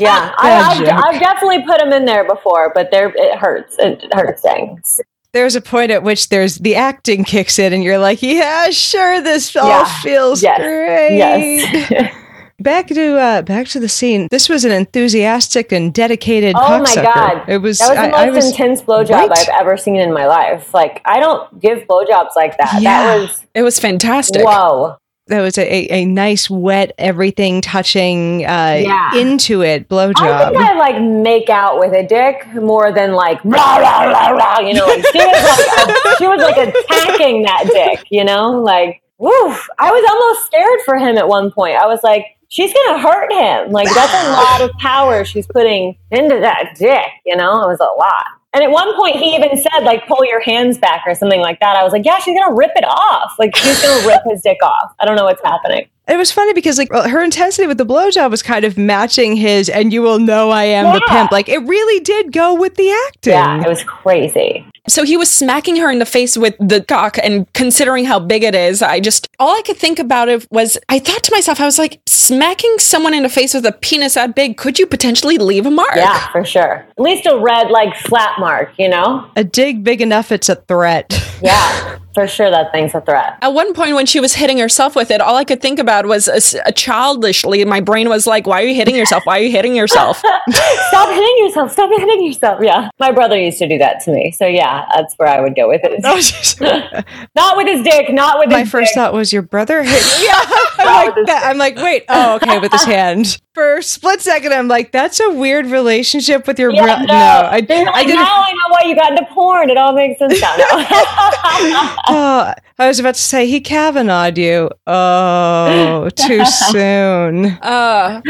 Yeah, I, I've. I've definitely put them in there before, but they're it hurts. It hurts things. There's a point at which there's the acting kicks in and you're like, yeah, sure, this all Yeah. feels Yes. great. Yes. [LAUGHS] Back to uh, back to the scene. This was an enthusiastic and dedicated. Oh my. God. It was. that was the I, most I was intense blowjob right. I've ever seen in my life. Like I don't give blowjobs like that. Yeah. That was it was fantastic whoa. That was a, a, nice, wet, everything touching uh, Yeah. into it blowjob. I think. I like make out with a dick more than like rah rah rah rah. You know, like she was like a, she was like attacking that dick. You know, like woof. I was almost scared for him at one point. I was like, she's gonna hurt him. Like that's a lot of power she's putting into that dick. You know, it was a lot. And at one point, he even said, like, pull your hands back or something like that. I was like, yeah, she's going to rip it off. Like, she's going to rip his dick off. I don't know what's happening. It was funny because like her intensity with the blowjob was kind of matching his, and you will know I am the pimp. Like it really did go with the acting. Yeah, it was crazy. So he was smacking her in the face with the cock, and considering how big it is, I just all I could think about it was I thought to myself, I was like, smacking someone in the face with a penis that big, could you potentially leave a mark? Yeah, for sure. At least a red, like, flat mark, you know? A dig big enough, it's a threat. Yeah, [LAUGHS] for sure that thing's a threat. At one point, when she was hitting herself with it, all I could think about was a, s- a childishly. My brain was like, "Why are you hitting yourself? Why are you hitting yourself?" [LAUGHS] Stop hitting yourself. Stop hitting yourself. Yeah. My brother used to do that to me. So, yeah, that's where I would go with it. [LAUGHS] Oh, [LAUGHS] not with his dick, not with My his first dick. thought was your brother. Hit- yeah, I'm like, that. I'm like, wait, oh, okay, with his hand. For a split second, I'm like, that's a weird relationship with your Yeah, brother. no, No, I, They're I like, didn't. now I know why you got into porn. It all makes sense now. No. [LAUGHS] Oh, I was about to say he Kavanaugh'd you. Oh, too [LAUGHS] soon. Uh,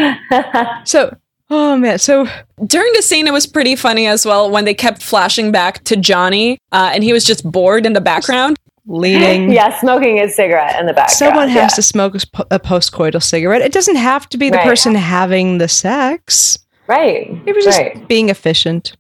So, oh man, so during the scene, it was pretty funny as well when they kept flashing back to Johnny, uh, and he was just bored in the background. leaning. [LAUGHS] yeah, smoking a cigarette in the background. Someone has yeah. to smoke a, sp- a postcoital cigarette. It doesn't have to be the Right. person having the sex. Right. It was just right. being efficient.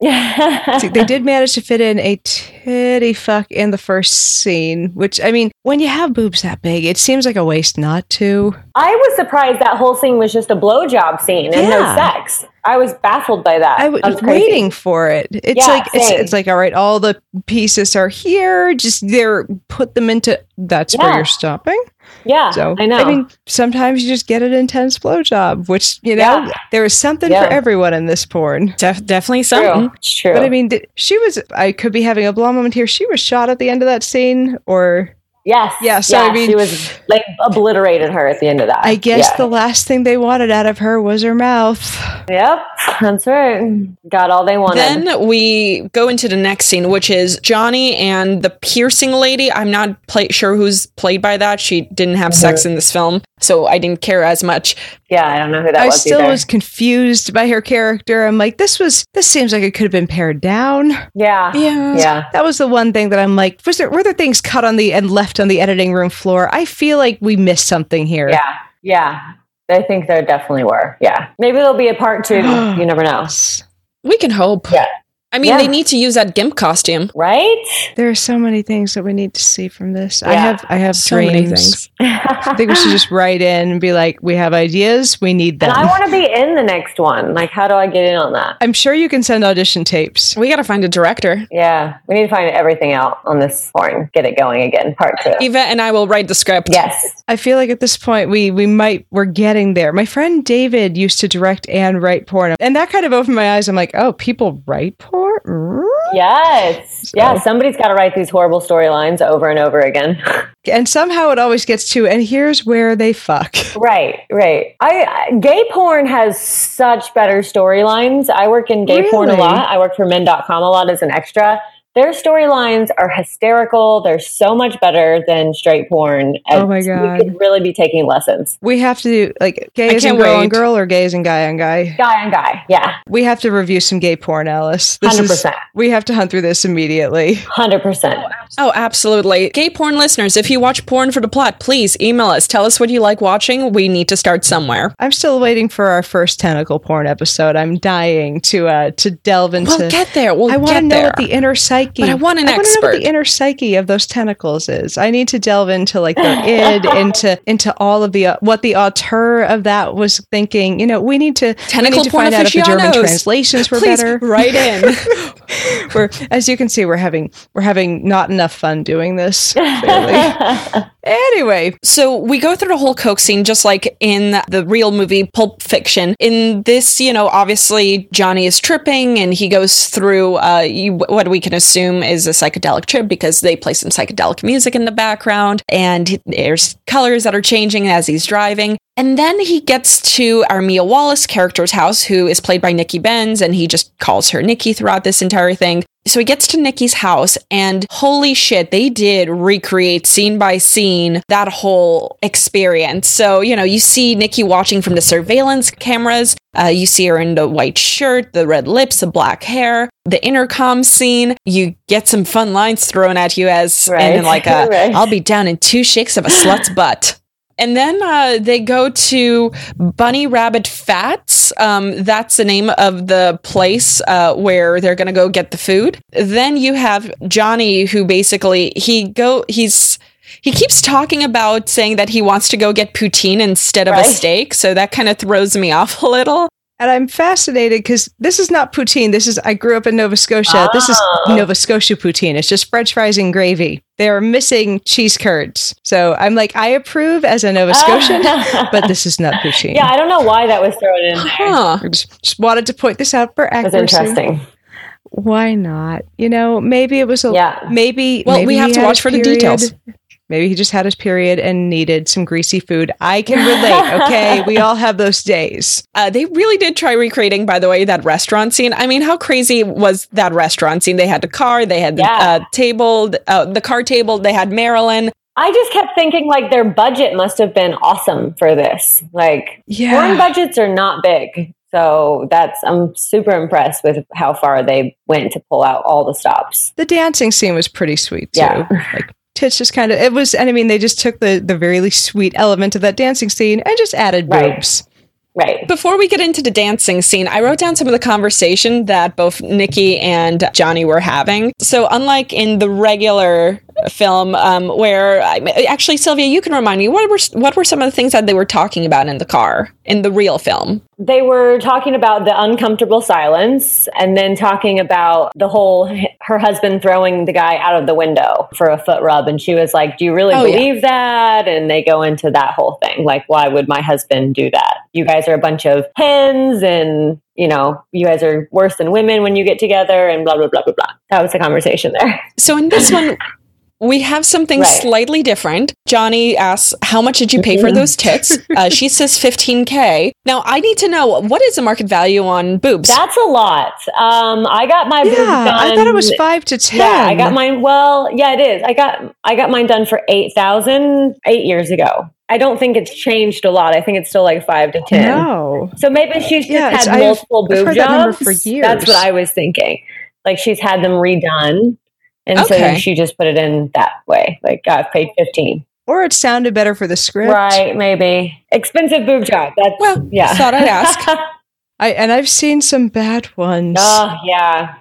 Yeah. See, they did manage to fit in a titty fuck in the first scene, which I mean, when you have boobs that big, it seems like a waste not to. I was surprised that whole scene was just a blowjob scene and no sex. I was baffled by that. I was That was crazy. waiting for it. It's Yeah, like it's, it's like all right, all the pieces are here. Just they're put them into. That's where you're stopping. Yeah, So I know. I mean, sometimes you just get an intense blowjob, which you know Yeah. there is something Yeah. for everyone in this porn. Def- definitely true. something. It's true. But I mean, did, she was. I could be having a blah moment here. She was shot at the end of that scene, or yes, Yeah, so I mean- she was like obliterated her at the end of that. I guess Yeah. the last thing they wanted out of her was her mouth. Yep, that's right. Got all they wanted. Then we go into the next scene, which is Johnny and the piercing lady. I'm not pla- sure who's played by that. She didn't have sex mm-hmm. in this film, so I didn't care as much. yeah, I don't know who that I was I still either. was confused by her character. I'm like, this was. This seems like it could have been pared down. yeah, Yeah. yeah. That was the one thing that I'm like, was there were there things cut on the and left on the editing room floor? I feel like we missed something here. Yeah, yeah. I think there definitely were. Yeah. Maybe there'll be a part two. [GASPS] you never know. We can hope. Yeah. I mean, Yeah. they need to use that GIMP costume. Right? There are so many things that we need to see from this. I have I have So many dreams. things. [LAUGHS] I think we should just write in and be like, we have ideas, we need them. and I want to be in the next one. Like, how do I get in on that? I'm sure you can send audition tapes. We got to find a director. Yeah, we need to find everything out on this porn. Get it going again. Part two. Eva and I will write the script. Yes. I feel like at this point we we might we're getting there. My friend David used to direct and write porn, and that kind of opened my eyes. I'm like, oh, people write porn. Mm. Yes. Yeah, somebody's got to write these horrible storylines over and over again. [LAUGHS] And somehow it always gets to, and here's where they fuck. [LAUGHS] right, right. I, I gay porn has such better storylines. I work in gay porn a lot. I work for men.com a lot as an extra. Their storylines are hysterical. They're so much better than straight porn. Oh my God. We could really be taking lessons. We have to do like gay I as in can't girl on wait. girl or gay and guy on guy. Guy on guy. Yeah. We have to review some gay porn, Alice. 100%. we have to hunt through this immediately. 100%. Oh, absolutely. Gay porn listeners, if you watch porn for the plot, please email us. Tell us what you like watching. We need to start somewhere. I'm still waiting for our first tentacle porn episode. I'm dying to uh to delve into. We'll get there. We'll I want to know there. what the inner psyche. But I want an wanna know what expert. the inner psyche of those tentacles is. I need to delve into like their [LAUGHS] id, into into all of the uh, what the auteur of that was thinking. You know, we need to Tentacle need to find out if the German translations were [LAUGHS] Please better. write in. [LAUGHS] we're as you can see, we're having we're having not enough fun doing this. Anyway, So we go through the whole Coke scene just like in the real movie Pulp Fiction. In this, you know, obviously Johnny is tripping and he goes through uh, you, what we can assume is a psychedelic trip because they play some psychedelic music in the background and there's colors that are changing as he's driving. And then he gets to our Mia Wallace character's house, who is played by Nikki Benz, and he just calls her Nikki throughout this entire thing. So he gets to Nikki's house, and holy shit, they did recreate scene by scene that whole experience. So, you know, you see Nikki watching from the surveillance cameras. Uh, you see her in the white shirt, the red lips, the black hair, the intercom scene. You get some fun lines thrown at you as, Right. and like, a, [LAUGHS] Right. I'll be down in two shakes of a slut's [LAUGHS] butt. And then uh, they go to Bunny Rabbit Fats. Um, that's the name of the place uh, where they're going to go get the food. Then you have Johnny, who basically he go he's he keeps talking about saying that he wants to go get poutine instead of a steak. So that kind of throws me off [LAUGHS] a little. And I'm fascinated because this is not poutine. This is I grew up in Nova Scotia. This is Oh. Nova Scotia poutine. It's just French fries and gravy. They are missing cheese curds. So I'm like, I approve as a Nova Scotian, [LAUGHS] but this is not poutine. yeah, I don't know why that was thrown in there. Huh. I just, just wanted to point this out for That's accuracy. interesting. Why not? You know, maybe it was a Yeah. maybe. Well, maybe we have to watch for the details. Maybe he just had his period and needed some greasy food. I can relate. Okay, [LAUGHS] we all have those days. Uh, they really did try recreating, by the way, that restaurant scene. I mean, how crazy was that restaurant scene? They had the car, they had the Yeah. uh, table, uh, the car table, they had Marilyn. I just kept thinking like their budget must have been awesome for this. Like foreign budgets are not big. So that's I'm super impressed with how far they went to pull out all the stops. the dancing scene was pretty sweet too. Yeah. Like Tits just kind of it was, and I mean, they just took the the very sweet element of that dancing scene and just added Right. boobs. Right. Before we get into the dancing scene, I wrote down some of the conversation that both Nikki and Johnny were having. So, unlike in the regular film, um, where I, actually Silvia, you can remind me what were what were some of the things that they were talking about in the car in the real film? They were talking about the uncomfortable silence and then talking about the whole her husband throwing the guy out of the window for a foot rub. And she was like, Do you really Oh, yeah. believe that? And they go into that whole thing. Like, why would my husband do that? You guys are a bunch of hens and you know, you guys are worse than women when you get together and blah blah blah blah blah. That was the conversation there. So in this one, [LAUGHS] we have something Right. slightly different. Johnny asks, "How much did you pay for those tits?" [LAUGHS] Uh, she says, "15k." Now I need to know what is the market value on boobs. That's a lot. Um, I got my boobs Yeah, done. I thought it was five to ten. Yeah, I got mine. Well, yeah, it is. I got I got mine done for eight thousand eight years ago. I don't think it's changed a lot. I think it's still like five to ten. No. So maybe she's just Yeah, it's- had I've- multiple I've boob heard that number jobs. for That's what. I was thinking. Like she's had them redone, and so Okay. then she just put it in that way. Like I've paid fifteen. Or it sounded better for the script. Right? Maybe expensive boob job. That's Well, yeah. thought I'd ask. [LAUGHS] I and I've seen some bad ones. oh yeah.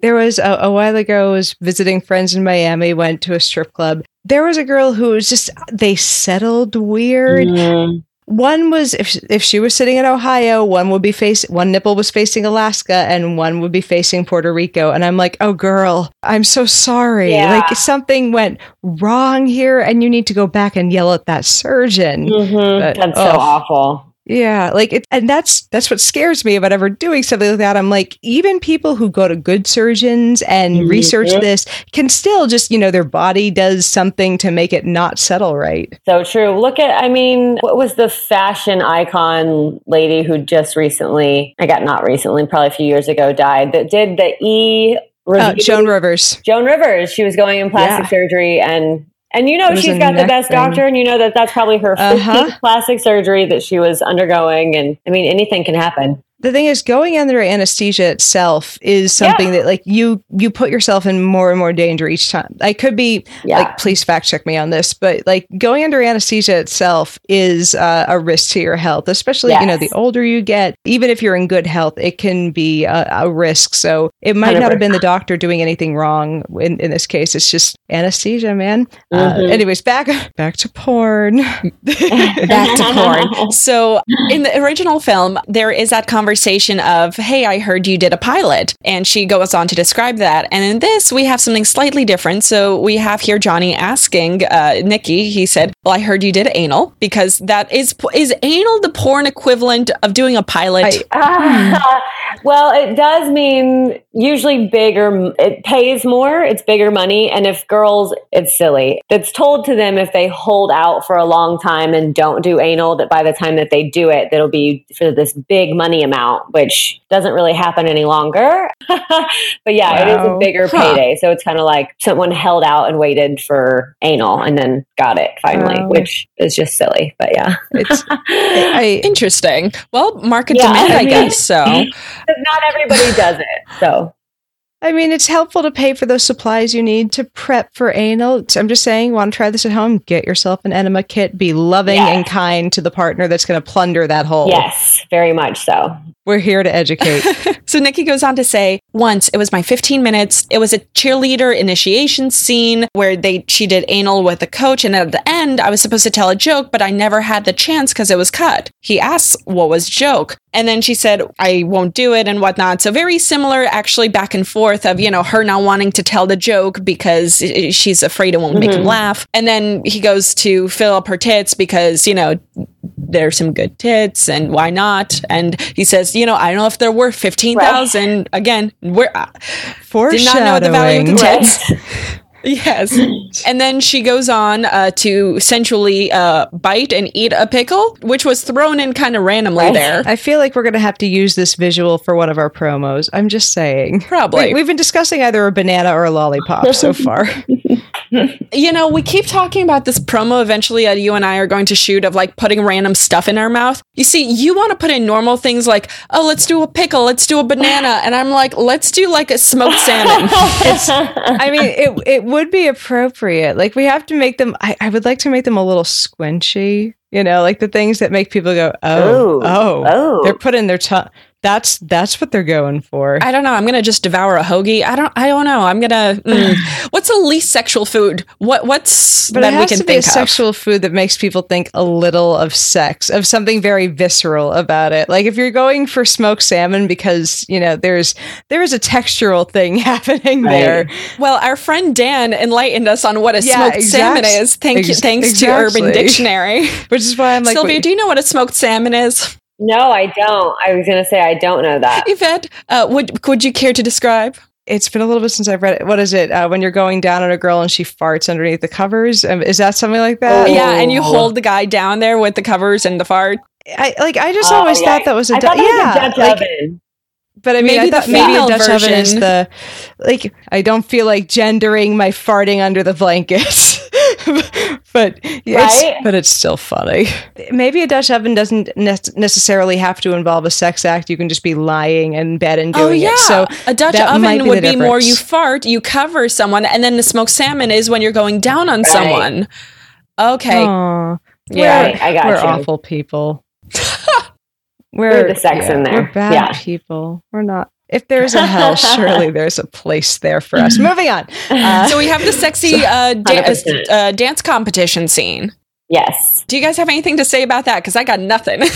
there was a, a while ago I was visiting friends in Miami, went to a strip club. There was a girl who was just they settled weird. Mm. One was if if she was sitting in Ohio, one would be face one nipple was facing Alaska and one would be facing Puerto Rico. And I'm like, oh girl, I'm so sorry. Yeah. Like something went wrong here, and you need to go back and yell at that surgeon. Mhm. But, That's ugh. so awful. Yeah, like it, and that's that's what scares me about ever doing something like that. I'm like, even people who go to good surgeons and Mhm. research this can still just, you know, their body does something to make it not settle right. So true. Look at, I mean, what was the fashion icon lady who just recently, I got not recently, probably a few years ago, died that did the E review? Uh, Joan Rivers. Joan Rivers. She was going in plastic Yeah. surgery and and you know she's got the best thing. doctor and you know that that's probably her 15th Uh-huh. plastic surgery that she was undergoing and I mean anything can happen. The thing is, going under anesthesia itself is something that, like, you you put yourself in more and more danger each time. I could be Yeah. like, please fact check me on this, but like going under anesthesia itself is uh, a risk to your health, especially you know the older you get. Even if you're in good health, it can be a, a risk. So it might not have been the doctor doing anything wrong in, in this case. It's just anesthesia, man. Uh, Mhm. anyways, back back to porn. [LAUGHS] Back to porn. [LAUGHS] So in the original film, there is that conversation conversation of, Hey, I heard you did a pilot. And she goes on to describe that. And in this, we have something slightly different. So we have here Johnny asking uh, Nikki, he said, Well, I heard you did anal because that is, is anal the porn equivalent of doing a pilot? I- Uh, [LAUGHS] well, it does mean usually bigger, it pays more, it's bigger money. And if girls, it's silly. It's told to them if they hold out for a long time and don't do anal, that by the time that they do it, that'll be for this big money amount, which doesn't really happen any longer. [LAUGHS] but yeah, it is a bigger Huh. payday. So it's kind of like someone held out and waited for anal and then got it finally, Wow. which is just silly. But yeah. it's [LAUGHS] I, Interesting. Well, market Yeah, demand, I [LAUGHS] I guess. So not everybody does it. So I mean, it's helpful to pay for those supplies you need to prep for anal. I'm just saying, want to try this at home? Get yourself an enema kit. Be loving Yes. and kind to the partner that's going to plunder that hole. yes, very much so. We're here to educate. [LAUGHS] So Nikki goes on to say, once it was my 15 minutes. It was a cheerleader initiation scene where they she did anal with the coach, and at the end, I was supposed to tell a joke, but I never had the chance because it was cut. He asks what was joke, and then she said, "I won't do it" and whatnot. So very similar, actually, back and forth of you know her not wanting to tell the joke because i- i- she's afraid it won't make mm-hmm. him laugh, and then he goes to fill up her tits because you know there's some good tits and why not? And he says, you know, I don't know if they're worth 15,000. Again, we're, uh, did not know the value of the tits. [LAUGHS] yes. And then she goes on uh, to sensually uh, bite and eat a pickle, which was thrown in kind of randomly Right. there. I feel like we're going to have to use this visual for one of our promos. I'm just saying. Probably. We, have been discussing either a banana or a lollipop so far. [LAUGHS] You know, we keep talking about this promo eventually that you and I are going to shoot of like putting random stuff in our mouth. You see, you want to put in normal things like, oh, let's do a pickle, let's do a banana. And I'm like, let's do like a smoked salmon. [LAUGHS] I mean, it it would be appropriate. Like we have to make them. I, I would like to make them a little squinchy. You know, like the things that make people go, oh, Ooh. oh, Oh. they're putting their tongue. That's that's what they're going for. I don't know. I'm gonna just devour a hoagie. I don't. I don't know. I'm gonna. mm. [SIGHS] What's the least sexual food? What What's but that it we has can to be a of? sexual food that makes people think a little of sex, of something very visceral about it. Like if you're going for smoked salmon because you know there's there is a textural thing [LAUGHS] happening Right. there. Well, our friend Dan enlightened us on what a Yeah, smoked exact- salmon is. Thank you, ex- thanks to Urban. Dictionary. [LAUGHS] Which is why I'm like, Silvia, wait, do you know what a smoked salmon is? No, I don't. I was going to say I don't know that. Yvette, uh, would would you care to describe? it's been a little bit since I've read it. What is it? Uh, when you're going down on a girl and she farts underneath the covers? Um, is that something like that? Oh. Yeah, and you hold the guy down there with the covers and the fart. I like. I just Oh, always yeah. thought that was a I Du- thought that yeah. was a Dutch like, oven. but I mean, Maybe I the thought maybe a female Dutch oven is the like. I don't feel like gendering my farting under the blankets, [LAUGHS] but it's, Right? but it's still funny. Maybe a Dutch oven doesn't ne- necessarily have to involve a sex act. You can just be lying in bed and oh, doing oh yeah, it. So a Dutch oven be would be more you fart, you cover someone, and then the smoked salmon is when you're going down on Right. someone. Okay, Aw. yeah. Right, I got we're you. awful people. [LAUGHS] We're the sex in there. We're bad Yeah. people. We're not. If there's a hell, [LAUGHS] surely there's a place there for us. Moving on. Uh, So we have the sexy uh, da- uh, dance competition scene. Yes. Do you guys have anything to say about that? Because I got nothing. [LAUGHS]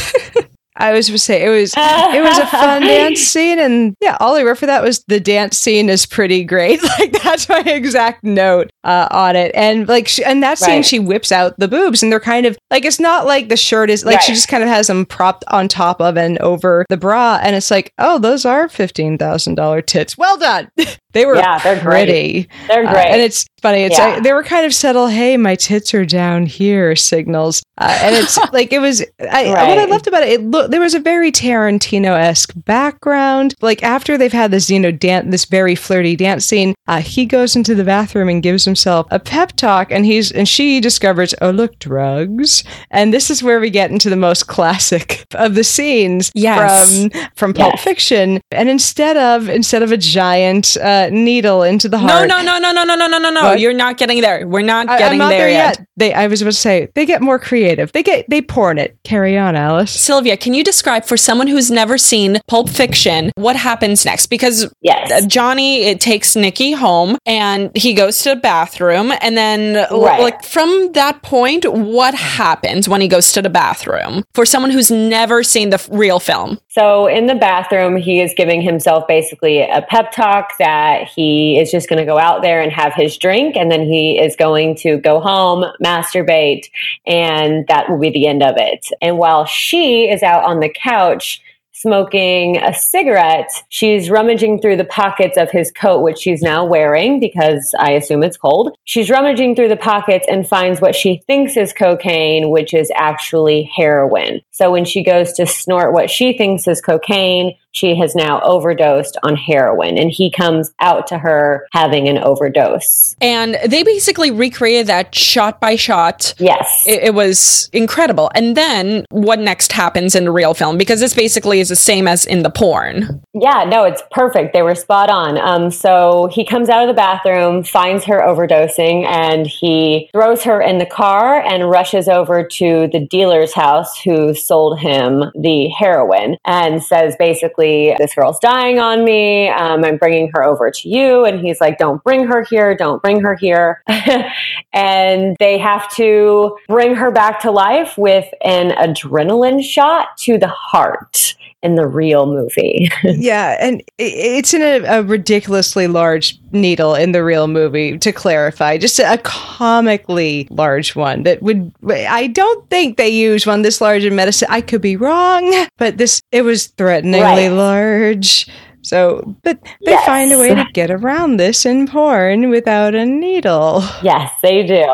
I was going to say it was it was a fun [LAUGHS] dance scene, and yeah, all I wrote for that was the dance scene is pretty great. [LAUGHS] Like that's my exact note uh, on it, and like she, and that scene Right. she whips out the boobs, and they're kind of like it's not like the shirt is like she just kind of has them propped on top of and over the bra, and it's like oh those are fifteen thousand dollar tits. Well done. [LAUGHS] they were Yeah, they're great. They're Uh, great. and it's funny. It's Yeah. like, they were kind of subtle. Hey, my tits are down here signals, uh, and it's [LAUGHS] like it was. I, What I loved about it, it look there was a very Tarantino esque background. Like after they've had this, you know, dance, this very flirty dance scene, uh, he goes into the bathroom and gives himself a pep talk, and he's and she discovers, oh look, drugs, and this is where we get into the most classic of the scenes Yes. from from Pulp Yes. Fiction, and instead of instead of a giant uh, needle into the heart. no, no, no, no, no, no, no, no, no. What? You're not getting there. We're not I, getting am not there, yet. They, I was about to say, they get more creative. They get, they porn it. Carry on, Alice. Silvia, can can you describe for someone who's never seen Pulp Fiction what happens next? Because Yes. uh, Johnny it takes Nikki home and he goes to the bathroom and then Right. like from that point what happens when he goes to the bathroom for someone who's never seen the f- real film So in the bathroom, he is giving himself basically a pep talk that he is just going to go out there and have his drink, and then he is going to go home, masturbate, and that will be the end of it. And while she is out on the couch smoking a cigarette, she's rummaging through the pockets of his coat, which she's now wearing because I assume it's cold. She's rummaging through the pockets and finds what she thinks is cocaine, which is actually heroin. So when she goes to snort what she thinks is cocaine, she has now overdosed on heroin and he comes out to her having an overdose. and they basically recreated that shot by shot Yes. it, it was incredible and then what next happens in the real film because this basically is the same as in the porn Yeah, no, it's perfect. They were spot on. Um, so he comes out of the bathroom, finds her overdosing, and he throws her in the car and rushes over to the dealer's house who sold him the heroin and says basically, This girl's dying on me. Um, I'm bringing her over to you. And he's like, Don't bring her here. Don't bring her here. [LAUGHS] and they have to bring her back to life with an adrenaline shot to the heart in the real movie. [LAUGHS] yeah, and it's in a, a ridiculously large needle in the real movie. To clarify, just a comically large one that would. I don't think they use one this large in medicine. I could be wrong, but this it was threateningly Right. large. So, but they Yes. find a way to get around this in porn without a needle. yes, they do.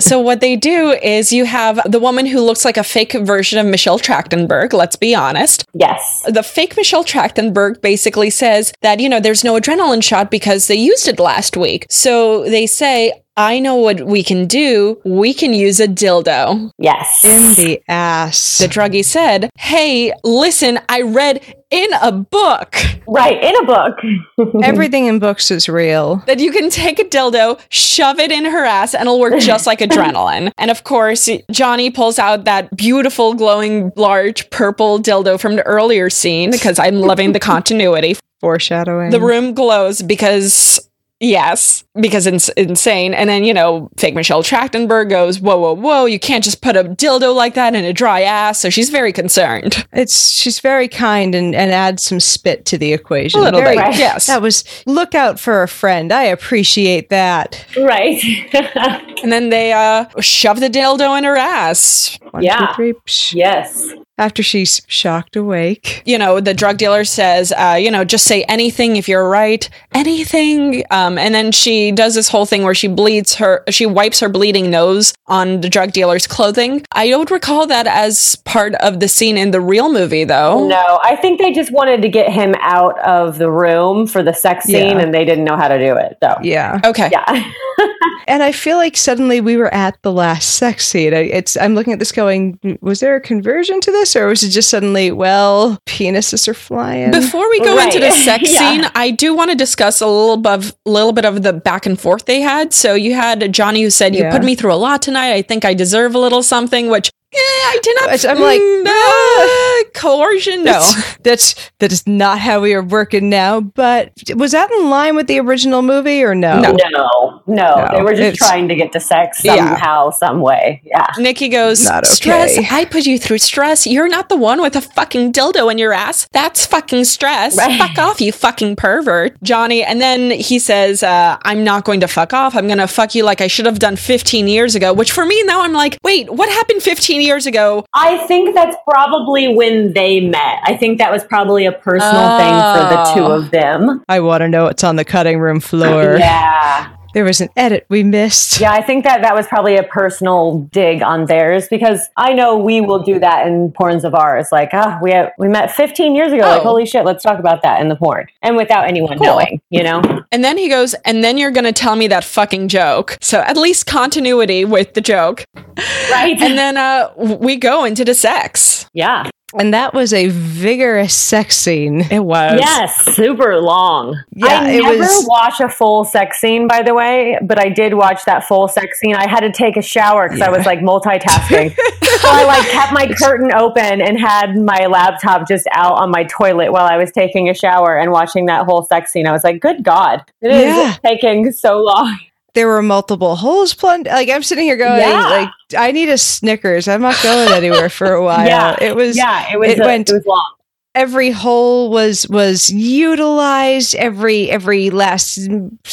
So what they do is you have the woman who looks like a fake version of Michelle Trachtenberg, let's be honest. Yes. The fake Michelle Trachtenberg basically says that, you know, there's no adrenaline shot because they used it last week. So they say, I know what we can do. We can use a dildo. Yes. In the ass. The druggie said, Hey, listen, I read in a book right, in a book. [LAUGHS] Everything in books is real. that you can take a dildo, shove it in her ass, and it'll work just like [LAUGHS] adrenaline. And of course, Johnny pulls out that beautiful, glowing, large purple dildo from the earlier scene because I'm loving the [LAUGHS] continuity. Foreshadowing. The room glows because. Yes, because it's insane. And then, you know, fake Michelle Trachtenberg goes, Whoa, whoa, whoa, you can't just put a dildo like that in a dry ass. So she's very concerned. It's she's very kind and, and adds some spit to the equation. A little Very- bit, Right. yes. That was look out for a friend. I appreciate that. right. [LAUGHS] And then they uh, shove the dildo in her ass. One, two, Yeah. three, psh. yes. After she's shocked awake. you know, the drug dealer says, uh, you know, just say anything if you're right, anything. Um, and then she does this whole thing where she bleeds her, she wipes her bleeding nose on the drug dealer's clothing. I don't recall that as part of the scene in the real movie, though. No, I think they just wanted to get him out of the room for the sex scene Yeah. and they didn't know how to do it. So, Yeah. Okay. yeah. [LAUGHS] And I feel like suddenly we were at the last sex scene. I, it's I'm looking at this going, was there a conversion to this? Or was it just suddenly, well, penises are flying? Before we go Right. into the [LAUGHS] sex Yeah. scene, I do want to discuss a little bit, little bit of the back and forth they had. So you had Johnny who said, "You Yeah. put me through a lot tonight. I think I deserve a little something." Which eh, I did not. It's- I'm like, Mm, uh, [LAUGHS] coercion. No, That's, that's that is not how we are working now. But was that in line with the original movie or no? No. No, no, No, They were just it's- trying to get to sex Yeah. somehow, some way. Yeah. Nikki goes, Not stress. I put you through stress. You're not the one with a fucking dildo in your ass. That's fucking stress. Right. Fuck off, you fucking pervert. Johnny. And then he says, uh, I'm not going to fuck off. I'm going to fuck you like I should have done 15 years ago, which for me now I'm like, wait, what happened 15 years ago? I think that's probably when they met. I think that was probably a personal thing for the two of oh. them. I want to know what's on the cutting room floor. Yeah. There was an edit we missed. Yeah, I think that that was probably a personal dig on theirs because I know we will do that in porns of ours. Like, ah, we have, we met 15 years ago. Like, Oh. holy shit, let's talk about that in the porn, and without anyone Cool. knowing, you know. [LAUGHS] And then he goes, and then you're going to tell me that fucking joke. So at least continuity with the joke. Right. And then uh, we go into the sex. yeah. And that was a vigorous sex scene. It was. Yes, super long. Yeah, I it never was- watch a full sex scene, by the way, but I did watch that full sex scene. I had to take a shower because I was like multitasking. [LAUGHS] so I like kept my curtain open and had my laptop just out on my toilet while I was taking a shower and watching that whole sex scene. I was like, good God, it is Yeah. taking so long. There were multiple holes plugged. Like I'm sitting here going, Yeah. like I need a Snickers. I'm not going anywhere for a [LAUGHS] while. Yeah. It was Yeah, it was, it a- went- it was long. every hole was was utilized every every last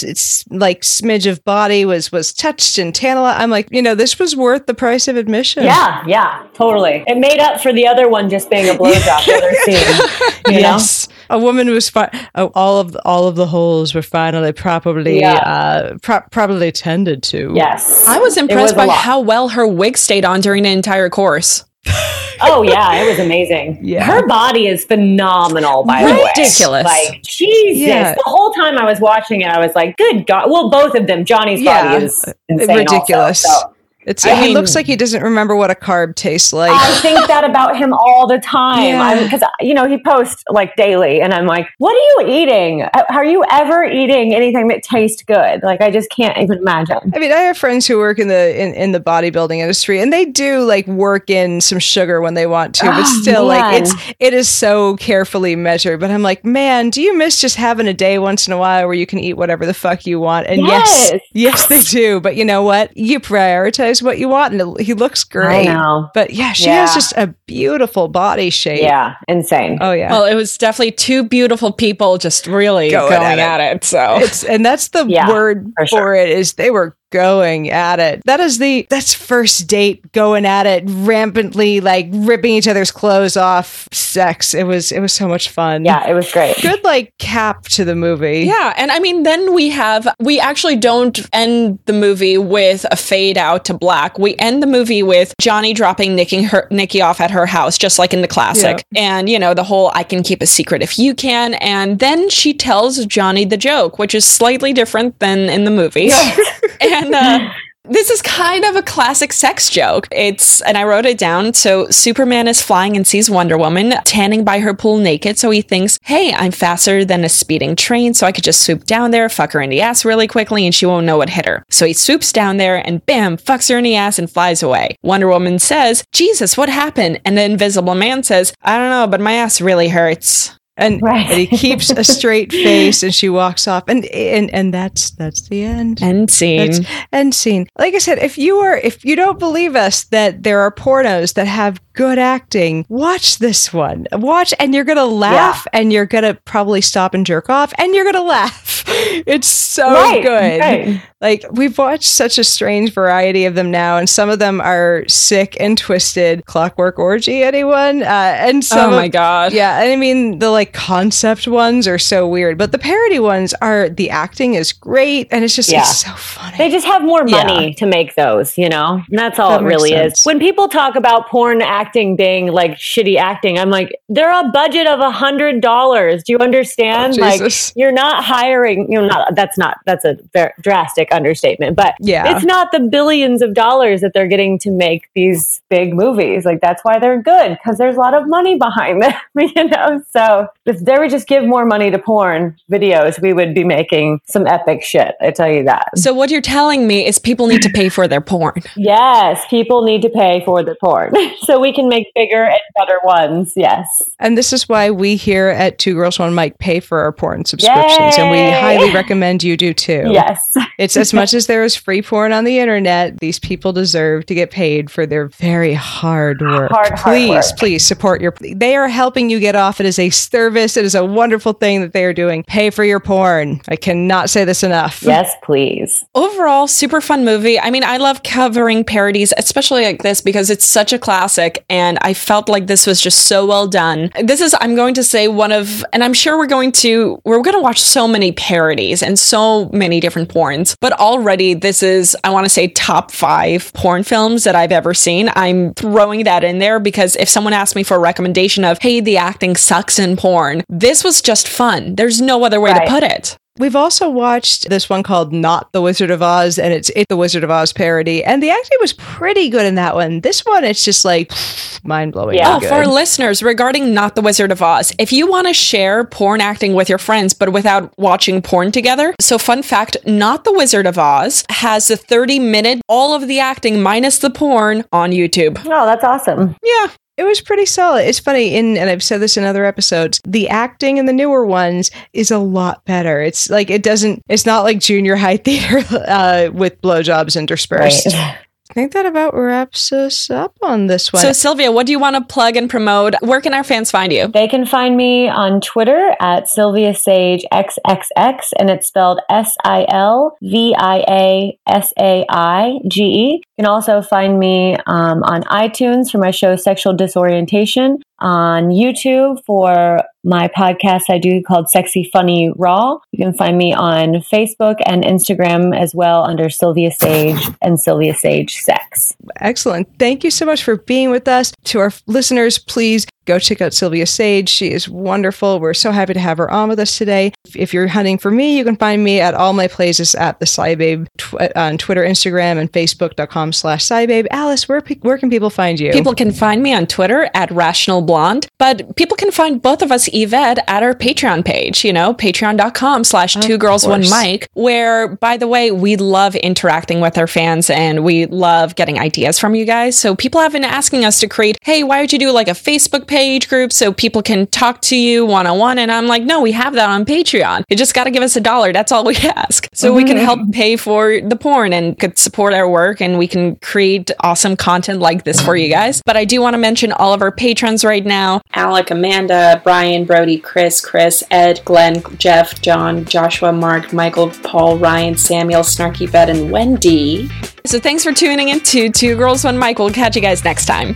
it's like smidge of body was was touched and tantalized i'm like you know this was worth the price of admission Yeah, yeah, totally. It made up for the other one just being a blowjob [LAUGHS] scene. You yes a woman was fi- oh, all of the, all of the holes were finally properly Yeah. uh pro- properly tended to? Yes. I was impressed a by how well her wig stayed on during the entire course. [LAUGHS] Oh yeah, it was amazing. Yeah. Her body is phenomenal, by the way. Ridiculous. Like Jesus. Yeah. The whole time I was watching it, I was like, "Good God!" Well, both of them. Johnny's Yeah. body is insane. ridiculous Also, so. It's I he mean- looks like he doesn't remember what a carb tastes like I think that about him all the time. Yeah. Because you know he posts like daily, and I'm like, "What are you eating? Are you ever eating anything that tastes good?" Like I just can't even imagine. I mean, I have friends who work in the in, in the bodybuilding industry, and they do like work in some sugar when they want to, but Oh, still, like it's it is so carefully measured. But I'm like, man, do you miss just having a day once in a while where you can eat whatever the fuck you want? And yes, Yes. yes, they do. But you know what? You prioritize what you want, and it- he looks great. I know. But yeah, she has just a beautiful body shape. Yeah, insane. Oh yeah. Well, it was definitely two beautiful people just really Going going, at at, it. So it's and that's the Yeah, word for for, it is they were going at it that is the that's first date going at it rampantly like ripping each other's clothes off sex it was it was so much fun Yeah, it was great. good like cap to the movie Yeah, and I mean, then we have we actually don't end the movie with a fade out to black. We end the movie with Johnny dropping Nikki her Nikki off at her house, just like in the classic. And you know, the whole "I can keep a secret if you can." And then she tells Johnny the joke, which is slightly different than in the movie. [LAUGHS] [LAUGHS] and uh, this is kind of a classic sex joke. It's, and I wrote it down. So Superman is flying and sees Wonder Woman tanning by her pool naked. So he thinks, hey, I'm faster than a speeding train. So I could just swoop down there, fuck her in the ass really quickly, and she won't know what hit her. So he swoops down there and bam, fucks her in the ass and flies away. Wonder Woman says, Jesus, what happened? And the Invisible Man says, I don't know, but my ass really hurts. And, Right. and he keeps a straight [LAUGHS] face and she walks off and and and that's that's the end End scene. That's end scene. Like I said, if you are if you don't believe us that there are pornos that have good acting, watch this one. Watch and you're gonna laugh and you're gonna probably stop and jerk off and you're gonna laugh. [LAUGHS] It's so Right, good. right. Like we've watched such a strange variety of them now, and some of them are sick and twisted. Clockwork Orgy, anyone? Uh, and some oh my God. yeah, And I mean the like concept ones are so weird, but the parody ones are the acting is great and it's just Yeah. it's so funny. They just have more Yeah. money to make those, you know? And that's all That it really sense. is. When people talk about porn acting being like shitty acting, I'm like, they're a budget of a hundred dollars. Do you understand? Oh, like you're not hiring, you know, not that's not that's a very drastic understatement, but Yeah. it's not the billions of dollars that they're getting to make these big movies. Like that's why they're good, because there's a lot of money behind them, [LAUGHS] you know. So if they would just give more money to porn videos, we would be making some epic shit. I tell you that. So what you're telling me is people need to pay for their porn. [LAUGHS] Yes, people need to pay for the porn [LAUGHS] so we can make bigger and better ones. Yes. And this is why we here at Two Girls One Mic pay for our porn subscriptions, and we Yay! Highly recommend you do too. Yes. It's as much as there is free porn on the internet, these people deserve to get paid for their very hard work. Hard, hard please, work. please support your they are helping you get off. It is a service. It is a wonderful thing that they are doing. Pay for your porn. I cannot say this enough. Yes, please. Overall, super fun movie. I mean, I love covering parodies, especially like this because it's such a classic and I felt like this was just so well done. This is I'm going to say one of and I'm sure we're going to we're going to watch so many parodies and so many different porns, but already this is I want to say top 5 porn films that I've ever seen. I'm throwing that in there because if someone asked me for a recommendation of, "Hey, the acting sucks in porn." This was just fun. There's no other way Right. to put it. We've also watched this one called Not the Wizard of Oz, and it's it the Wizard of Oz parody, and the acting was pretty good in that one. This one, it's just like mind blowing. Yeah. Oh, for our listeners, regarding Not the Wizard of Oz, if you want to share porn acting with your friends, but without watching porn together, so fun fact Not the Wizard of Oz has a 30 minute, all of the acting minus the porn on YouTube. Oh, that's awesome. Yeah. It was pretty solid. It's funny, in and I've said this in other episodes. The acting in the newer ones is a lot better. It's like it doesn't. It's not like junior high [LAUGHS] theater uh, with blowjobs interspersed. Right. [LAUGHS] I think that about wraps us up on this one. So, Silvia, what do you want to plug and promote? Where can our fans find you? They can find me on Twitter at Silvia Saige XXX, and it's spelled S I L V I A S A I G E. You can also find me um, on iTunes for my show Sexual Disorientation, on YouTube for my podcast I do called Sexy Funny Raw. You can find me on Facebook and Instagram as well under Silvia Saige and Silvia Saige Sex. Excellent. Thank you so much for being with us. To our listeners, please go check out Silvia Saige. She is wonderful. We're so happy to have her on with us today. If- you're hunting for me, you can find me at all my places at the SciBabe tw- uh, on Twitter, Instagram, and Facebook.com slash SciBabe. Alice, where, pe- where can people find you? People can find me on Twitter at Rational Blonde, but people can find both of us, Yvette, at our Patreon page, you know, patreon.com slash two girls, one mic, where, by the way, we love interacting with our fans and we love getting ideas from you guys. So people have been asking us to create, hey, why would you do like a Facebook page group so people can talk to you one on one? And I'm like, no, we have that on Patreon. You just got to give us a dollar. That's all we [LAUGHS] ask. So we can mm-hmm. help pay for the porn and could support our work and we can create awesome content like this for you guys. But I do want to mention all of our patrons right now. Alec, Amanda, Brian, Brody, Chris, Chris, Ed, Glenn, Jeff, John, Joshua, Mark, Michael, Paul, Ryan, Samuel, Snarky Bed, and Wendy. So thanks for tuning in to Two Girls, One Mic. We'll catch you guys next time.